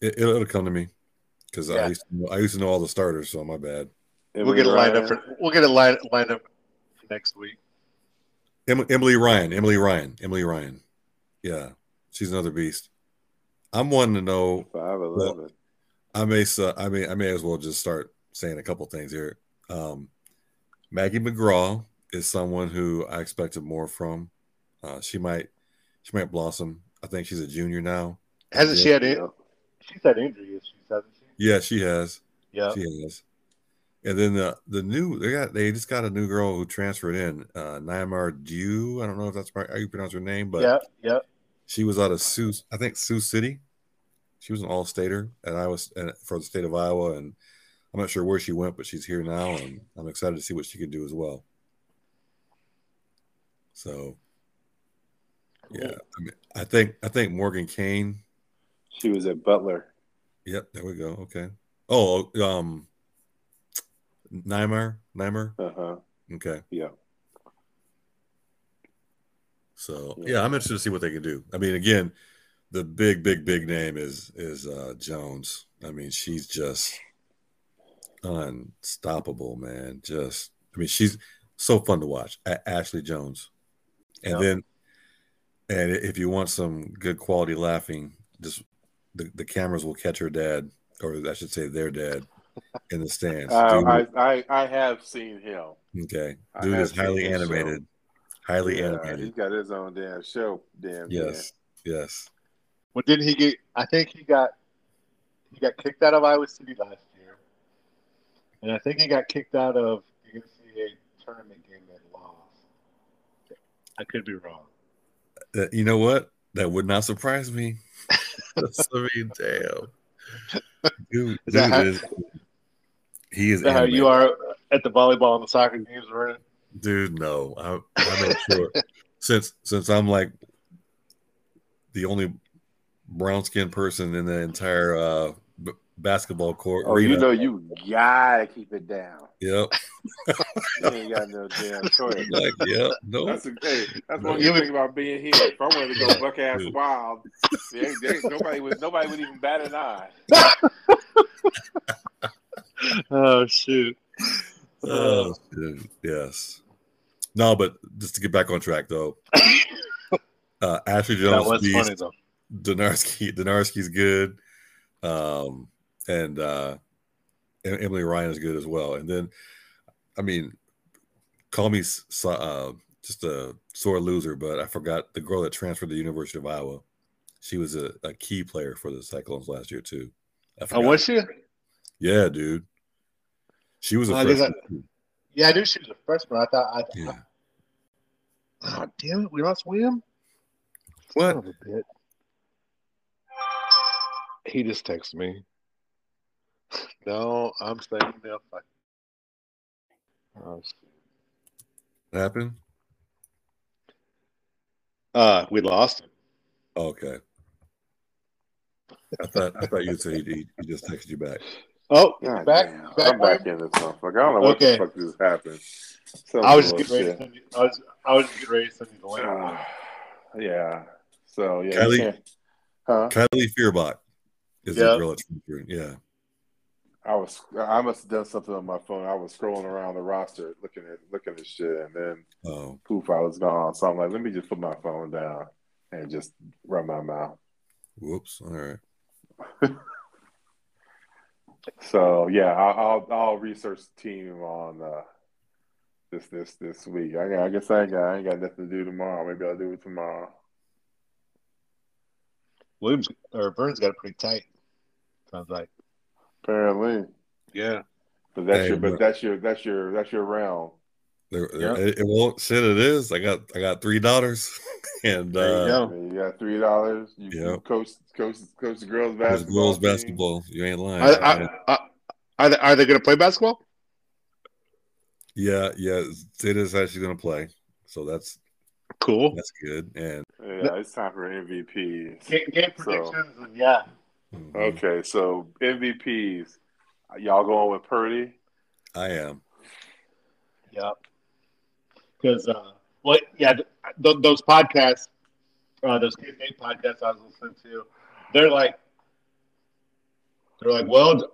S3: It, it'll, it'll come to me because I used to know, I used to know all the starters, so my bad.
S1: we'll get it lined up
S2: Ryan?
S1: for. We'll get it lined lined up next week.
S3: Emily Ryan, Emily Ryan, Emily Ryan. Yeah, she's another beast. I'm wanting to know
S2: five eleven.
S3: I may I may I may as well just start saying a couple things here. Um, Maggie McGraw is someone who I expected more from. Uh, she might she might blossom. I think she's a junior now.
S1: Hasn't she had? In, she's had injury issues, hasn't she?
S3: Yeah, she has.
S1: Yeah.
S3: She has. And then the the new they got they just got a new girl who transferred in, uh Nyamer Diew. I don't know if that's right, how you pronounce her name, but
S1: yeah. Yeah.
S3: She was out of Sioux, I think Sioux City. She was an all stater at Iowa and for the state of Iowa, and I'm not sure where she went, but she's here now, and I'm excited to see what she can do as well. So, yeah, I, mean, I think I think Morgan Kane.
S2: She was at Butler.
S3: Yep, there we go. Okay. Oh, um, Nyamer, Nyamer.
S2: Uh huh.
S3: Okay.
S2: Yeah.
S3: So
S2: Yeah.
S3: yeah, I'm interested to see what they can do. I mean, again, the big, big, big name is is uh, Joens. I mean, she's just unstoppable, man. Just, I mean, she's so fun to watch. A- Ashley Joens, and then, and if you want some good quality laughing, just the, the cameras will catch her dad, or I should say their dad, in the stands.
S2: Uh, I, I I have seen him.
S3: okay, dude is highly
S2: animated.
S3: Animated, highly
S2: Yeah,
S3: animated.
S2: He's got his own damn show. Damn.
S3: Yes, yes.
S1: Well, didn't he get? I think he got he got kicked out of Iowa City last year, and I think he got kicked out of the NCAA tournament game that lost. I could be wrong.
S3: Uh, you know what? That would not surprise me. I mean, damn. Dude,
S1: Is that
S3: dude
S1: how-
S3: is, he is
S1: Is that how you are at the volleyball and the soccer games, Vernon?
S3: Dude. No, I, I'm not sure. since since I'm like the only brown skinned person in the entire uh, b- basketball court.
S2: Oh, you know you gotta keep it down.
S3: Yep.
S2: You ain't got no damn choice.
S3: Like, yep. No.
S2: That's a, hey, that's one
S1: You
S2: good thing about being here. If I wanted to go buck ass
S3: Dude.
S2: wild, there ain't- there ain't- nobody would nobody would even bat an eye.
S1: Oh shoot!
S3: Oh, dude, yes. No, but just to get back on track though. Uh, Ashley
S1: that
S3: Joens,
S1: was
S3: beast.
S1: funny though.
S3: Donarski, Donarski's good, um, and uh, Emily Ryan is good as well. And then I mean, call me uh, just a sore loser, but I forgot the girl that transferred to the University of Iowa. She was a, a key player for the Cyclones last year too. I
S1: Oh, was she?
S3: Yeah, dude. She was a
S1: guess
S3: freshman. too.
S1: Yeah, I knew she was a freshman. I thought, I,
S3: Yeah.
S1: oh, damn it, we lost William.
S3: What?
S1: Son a bit. He just texted me. No, I'm no. Fuck. Oh, shit.
S3: happened?
S1: Uh, we lost him.
S3: Okay. I thought I thought you said he, he, he just texted you back.
S1: Oh,
S2: God
S1: back,
S2: damn.
S1: back,
S2: I'm back
S1: back.
S2: in this motherfucker. I don't know what
S1: Okay.
S2: the fuck just happened. Some
S1: I was just getting ready. To send you, I was, I was getting ready to send you the link.
S2: Ah, yeah. So yeah.
S3: Kylie-
S2: you can't- Huh?
S3: Kylie Feuerbach is
S1: Yeah.
S3: the girl that's transferring. Yeah.
S2: I was I must have done something on my phone. I was scrolling around the roster looking at looking at shit and then
S3: Oh,
S2: poof I was gone. So I'm like, let me just put my phone down and just run my mouth.
S3: whoops. All right.
S2: So yeah, I'll I'll, I'll research the team on uh, this this this week. I, got- I guess I ain't got I ain't got nothing to do tomorrow. Maybe I'll do it tomorrow.
S1: Williams or Burns got it pretty tight. Sounds like.
S2: Apparently,
S1: Yeah.
S2: but that's
S3: Hey,
S2: your but
S3: but-
S2: that's your that's your that's your realm.
S3: There,
S1: Yeah.
S3: there- it, it won't shit. It is. I got I got three daughters, and
S1: There you
S3: uh,
S1: go.
S2: You got three dollars. You, you
S3: Yep.
S2: coach coach coach the girls basketball.
S3: girls
S2: team.
S3: basketball. You ain't lying.
S1: Are, are, are, are they, are they going to play basketball?
S3: yeah, yeah. Zeta is actually going to play, so that's
S1: Cool.
S3: that's good. And
S2: Yeah, it's time for MVPs.
S1: Game, game
S2: So-
S1: predictions and yeah.
S3: mhm,
S2: Okay, so MVPs. Y'all going with Purdy?
S3: I am.
S1: Yeah. Because, uh, well, yeah, th- th- those podcasts, uh, those K State podcasts I was listening to, they're like, they're like, well,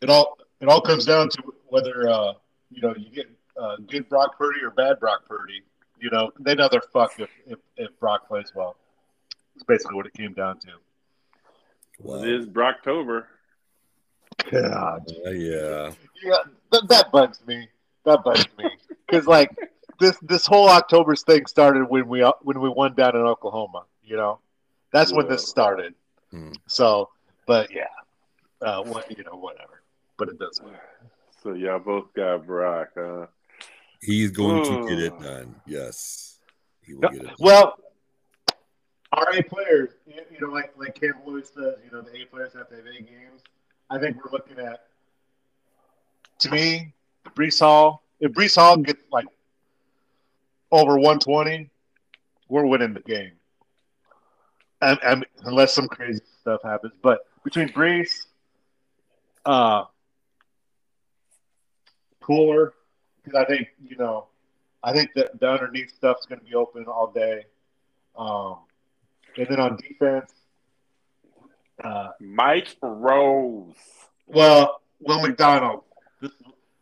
S1: it all it all comes down to whether uh, you know you get uh, good Brock Purdy or bad Brock Purdy. You know, they know they're fucked if, if, if Brock plays well. It's basically what it came down to.
S3: Wow.
S2: It is Brocktober.
S1: God.
S3: Yeah.
S1: Yeah, that, that bugs me. That bugs me because like this this whole October's thing started when we when we won down in Oklahoma. You know, that's when this started.
S3: Hmm.
S1: So, but yeah, uh, what you know, whatever. But it doesn't.
S2: So y'all both got Brock, huh?
S3: He's going to get it done. Yes, he will get it. Done.
S1: Well, our A players, you you know, like like Cam Lewis says, you know, the A players have to have A games. I think we're looking at, to me, Breece Hall. If Breece Hall gets like over 120, we're winning the game. And, and unless some crazy stuff happens, but between Breece, uh, Kolar, because I think you know, I think that the underneath stuff's going to be open all day. Um, and then on defense, uh,
S2: Mike Rose.
S1: well, Will McDonald.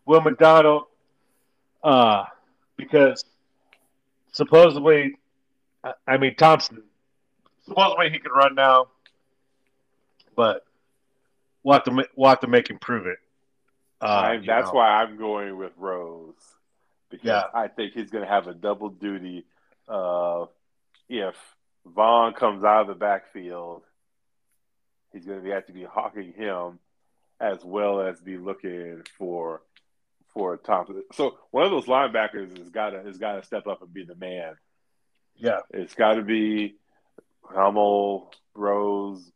S1: Will McDonald, uh, because supposedly, I- mean Thompson, supposedly he can run now, but we'll have to we'll have to make him prove it. Uh,
S2: I, that's
S1: know.
S2: why I'm going with Rose because
S1: Yeah.
S2: I think he's going to have a double duty of if Vaughn comes out of the backfield, he's going to have to be hawking him as well as be looking for for Thompson. So one of those linebackers has got to has got to step up and be the man.
S1: Yeah,
S2: It's got to be Hummel, Rose,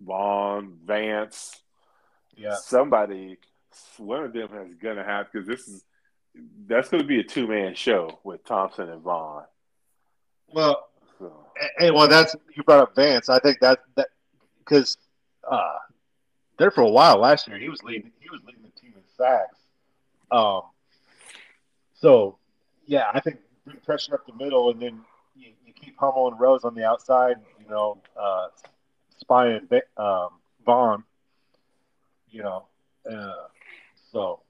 S2: Vaughn, Vance
S1: yeah,
S2: somebody, one of them is gonna have because this is that's going to be a two man show with Thompson and Vaughn.
S1: well,
S2: So
S1: Hey, well, that's you brought up Vance. I think that that because uh, there for a while last year, he was leading. He was leading the team in sacks. Um, so yeah, I think pressure up the middle, and then you, you keep Hummel and Rose on the outside. You know, uh, Spy and um, Vaughn. You know, uh, so.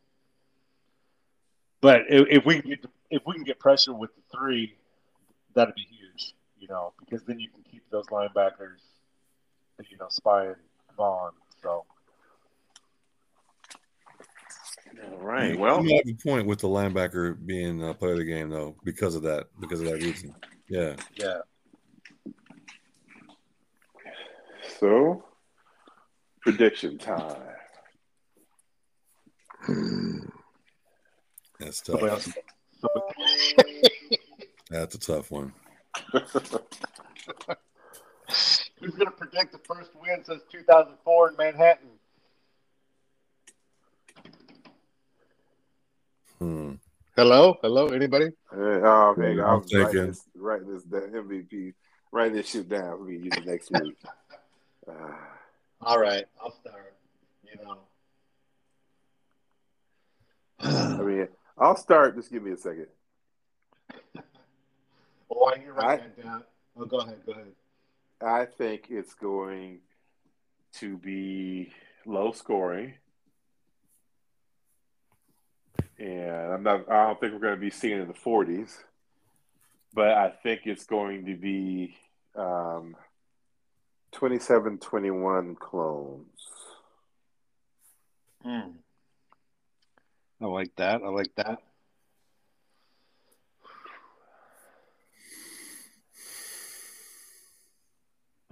S1: But if, if we get if we can get pressure with the three, that'd be huge, you know, because then you can keep those linebackers, you know, spying Vaughn. So
S2: All right.
S3: You
S2: Well,
S3: might have a point with the linebacker being uh, player of the game though, because of that, because of that reason. Yeah.
S1: Yeah.
S2: so prediction time.
S3: That's tough. That's a tough one.
S1: Who's going to predict the first win since 2004 in Manhattan?
S3: Hmm.
S1: Hello, hello, anybody?
S2: Hey, oh, man,
S3: Yeah,
S2: I
S3: I'm
S2: was writing
S3: thinking.
S2: this, writing this the MVP, writing this shit down for me to use next week. Uh,
S1: All right, I'll start. You know,
S2: I mean, I'll start. Just give me a second.
S1: while you're
S2: I-
S1: writing that down, oh, go ahead, go ahead.
S2: I think it's going to be low scoring. And I'm not I don't think we're going to be seeing it in the 40s. But I think it's going to be um 27-21 clones.
S1: Hmm. I like that. I like that.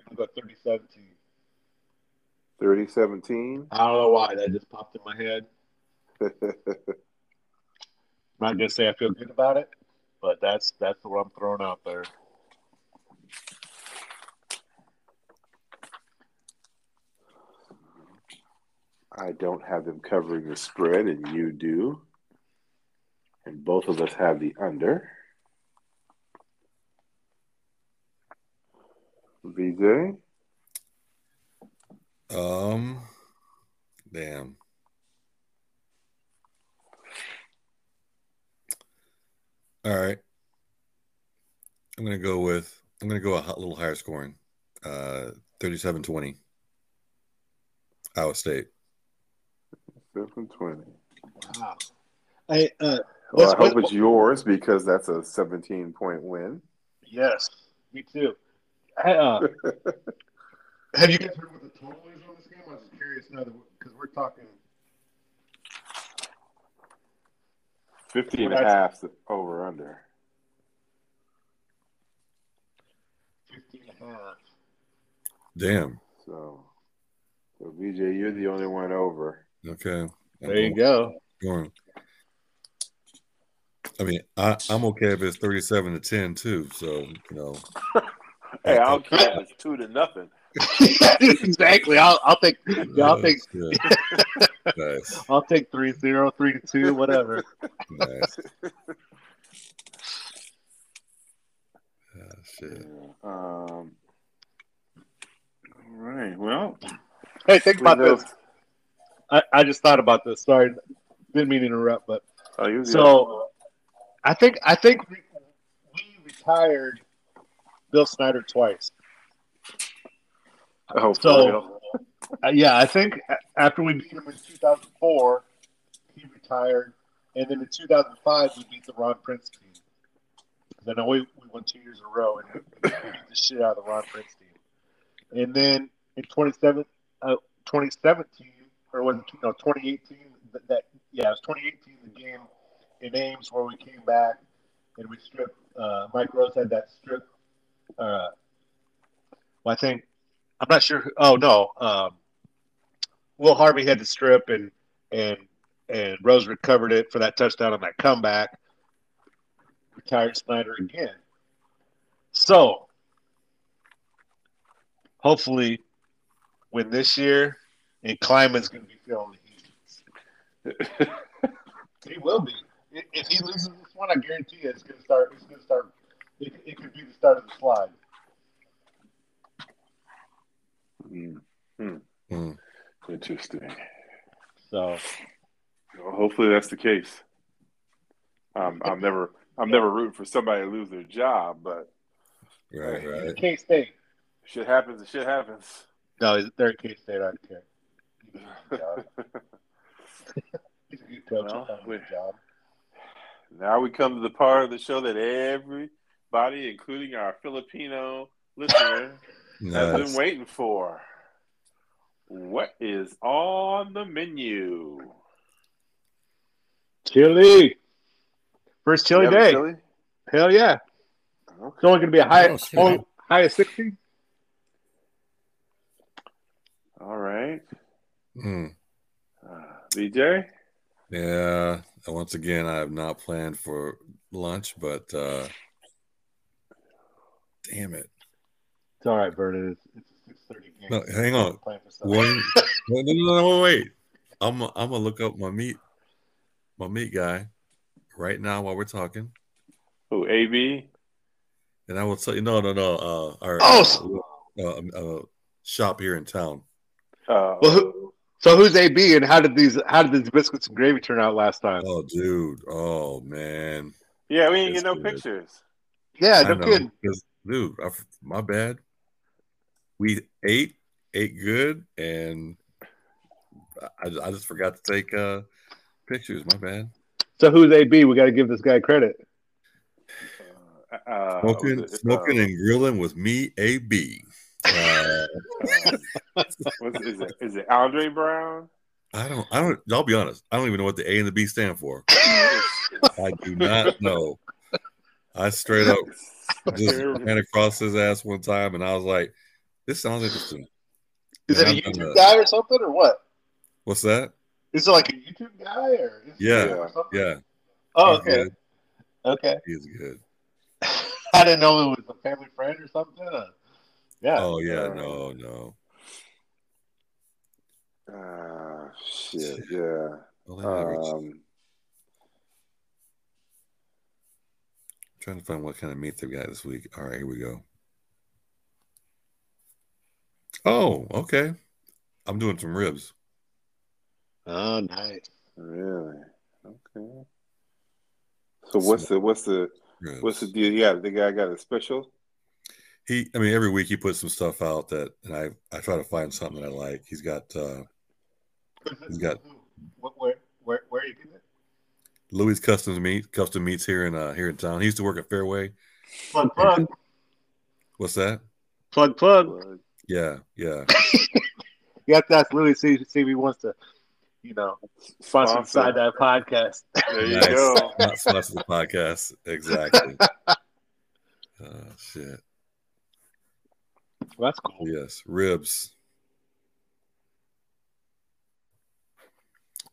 S1: I'll go 3017.
S2: 30-17.
S1: I don't know why that just popped in my head. I'm not gonna say I feel good about it, but that's that's what I'm throwing out there.
S2: I don't have them covering the spread, and you do. And both of us have the under. VJ?
S3: Um. Damn. All right. I'm gonna go with. I'm gonna go a little higher scoring. Uh, 37-20. Iowa State.
S2: 720.
S1: Wow. I uh,
S2: Well, I hope it's yours because that's a 17 point win.
S1: yes, me too. I, uh, have you guys heard what the total is on this game? I was just curious now because we're talking.
S2: 50 and a half over under.
S1: 50 and a half.
S3: Damn.
S2: So, so BJ, you're the only one over.
S3: Okay. I'm
S1: There you
S3: going-
S1: go.
S3: going. I mean, I, I'm okay if it's 37 to 10 too. So you know,
S2: Hey, I don't care if it's two to nothing.
S1: exactly. I'll, I'll take. Yeah, I'll
S3: uh,
S1: take.
S3: yeah. nice,
S1: I'll take three zero, three to two, whatever.
S3: nice. Ah, shit.
S2: Um, all right. Well,
S1: Hey, think about
S2: know-
S1: this. I, I just thought about this. Sorry, didn't mean to interrupt, but
S2: Oh, you
S1: so I think I think we, we retired Bill Snyder twice.
S2: oh, for
S1: so-
S2: real?
S1: Uh, yeah, I think after we beat him in 2004, he retired, and then in 2005 we beat the Ron Prince team. Then we, we won two years in a row, and we beat the shit out of the Ron Prince team. And then in 27, uh, 2017, or was it no 2018? That, that yeah, it was 2018 the game in Ames where we came back and we stripped. Uh, Mike Rose had that strip. Uh, well, I think I'm not sure. Who, oh no, um, Will Harvey had the strip and and and Rose recovered it for that touchdown on that comeback. Retired Snyder again. So hopefully, win this year, and Klieman's going to be feeling the heat. He will be. If he loses this one, I guarantee you, it's going to start. It's going to start. It, it could be the start of the slide.
S2: Mm,
S3: Hmm.
S2: interesting.
S1: So
S2: Well, hopefully that's the case. Um, I'm never, I'm never rooting for somebody to lose their job, but
S3: Right, right.
S1: K State.
S2: shit happens. and Shit happens.
S1: No, they're at K State. I don't care. He's a good coach.
S2: Well,
S1: He'll find a
S2: we-
S1: job.
S2: Now we come to the part of the show that everybody, including our Filipino listener, has
S3: Nice.
S2: been waiting for. What is on the menu?
S1: Chili. First chili
S2: You have a
S1: day.
S2: chili?
S1: Hell yeah.
S2: Okay.
S1: It's only going to be a high,
S3: Oh,
S1: only, high of 60.
S2: All right.
S3: Mm.
S2: Uh, BJ?
S3: Yeah. and Once again, I have not planned for lunch, but uh damn it.
S1: It's all right, Vernon. It's, it's a 6.30 game.
S3: No, hang on.
S1: Playing for stuff.
S3: One no, no, no, no, wait. I'm I'm gonna look up my meat my meat guy right now while we're talking.
S2: Who, AB?
S3: And I will tell you no no no uh our
S1: Oh,
S3: uh, uh, uh, shop here in town.
S2: Uh,
S1: Well, who- So who's AB and how did these how did these biscuits and gravy turn out last time?
S3: Oh dude. Oh man.
S2: yeah, we didn't get no
S3: good.
S2: pictures.
S1: Yeah, no
S3: know,
S1: kidding.
S3: 'cause, dude, I, my bad. We ate, ate good, and I, I just forgot to take uh, pictures. My bad.
S1: So who's AB? We got to give this guy credit.
S2: Uh, uh,
S3: Smoking,
S2: was it,
S3: smoking,
S2: uh,
S3: and grilling with me, AB. Uh,
S2: is it? Is it Andre Brown?
S3: I don't, I don't. I'll be honest. I don't even know what the A and the B stand for. I do not know. I straight up just ran across his ass one time, and I was like, "This sounds interesting."
S1: Is
S3: Yeah,
S1: it a
S3: I'm
S1: YouTube guy or something or what?
S3: What's that?
S1: Is it like a YouTube guy or?
S3: Yeah,
S1: or something?
S3: Yeah.
S1: Oh,
S3: he's
S1: okay.
S3: good.
S1: Okay.
S3: He's good.
S1: I didn't know it was a family friend or something. Uh, yeah.
S3: Oh yeah,
S2: Uh,
S3: no, no.
S2: Ah, shit, yeah.
S3: Well,
S2: Um,
S3: trying to find what kind of meat they've got this week. All right, here we go. Oh, okay. I'm doing some ribs.
S1: Oh, nice.
S2: really? Okay. So what's the what's the
S3: Ribs.
S2: what's the deal? Yeah, the guy got a special.
S3: He, I mean, every week he puts some stuff out that, and I, I try to find something that I like. He's got uh, He's got-
S1: What, where, where, where are you getting it?
S3: Louis Customs Meat, custom meats here in uh, here in town. He used to work at Fairway.
S1: Plug, plug,
S3: What's that?
S1: plug, plug.
S3: Yeah, yeah.
S1: You have to ask Louis see, see if he wants to, you know, sponsor the Side Dive podcast.
S2: There you
S3: Nice.
S2: go.
S3: Not sponsor the podcast. Exactly. oh shit.
S1: Well, that's cool.
S3: Yes, ribs.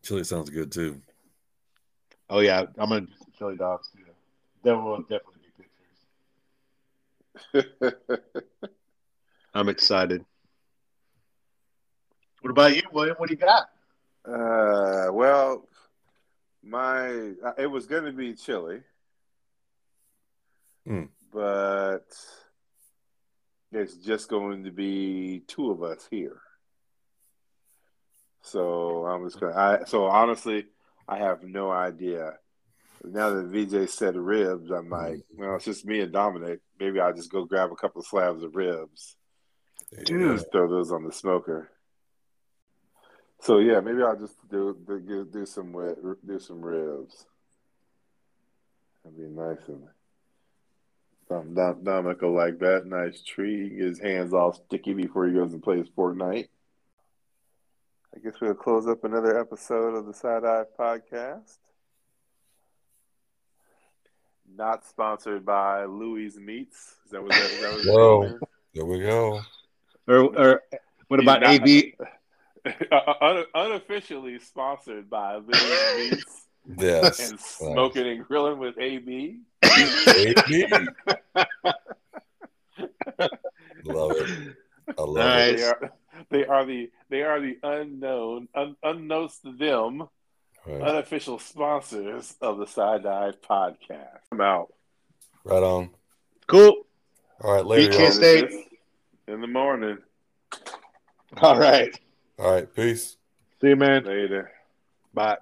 S3: Chili sounds good too.
S1: Oh yeah, I'm gonna do some chili dogs too. There will definitely be pictures. I'm excited. What about you, William? What do you got?
S2: uh, well, my uh, it was going to be chilly,
S3: Hmm.
S2: but it's just going to be two of us here. So I'm just gonna. I so honestly, I have no idea. Now that VJ said ribs, I'm like, well, it's just me and Dominic. Maybe I'll just go grab a couple of slabs of ribs.
S3: Yeah.
S2: Just throw those on the smoker. So yeah, maybe I'll just do do, do some wi- do some ribs. That'd be nice and um, Dom, Dominic will like that. Nice tree. He his hands all sticky before he goes and plays Fortnite. I guess we'll close up another episode of the Side Eye Podcast. Not sponsored by Louis Meats. Is that what that, is that what
S3: Whoa. There we go.
S1: Or, or what about
S2: He's not-
S1: AB?
S2: Uh, uh, un- unofficially sponsored by Louis Meats
S3: Yes.
S2: and smoking and grilling with AB.
S3: Baby. Love it. I love
S1: Nice.
S3: it.
S2: They are, they are the they are the unknown, un, unknowns to them,
S3: Right.
S2: unofficial sponsors of the Side Dive Podcast. I'm out.
S3: right on.
S1: Cool.
S3: All right, later.
S1: BK
S3: y'all.
S1: State.
S2: In the morning.
S1: All right.
S3: All right, peace.
S1: See you, man.
S2: Later.
S1: Bye.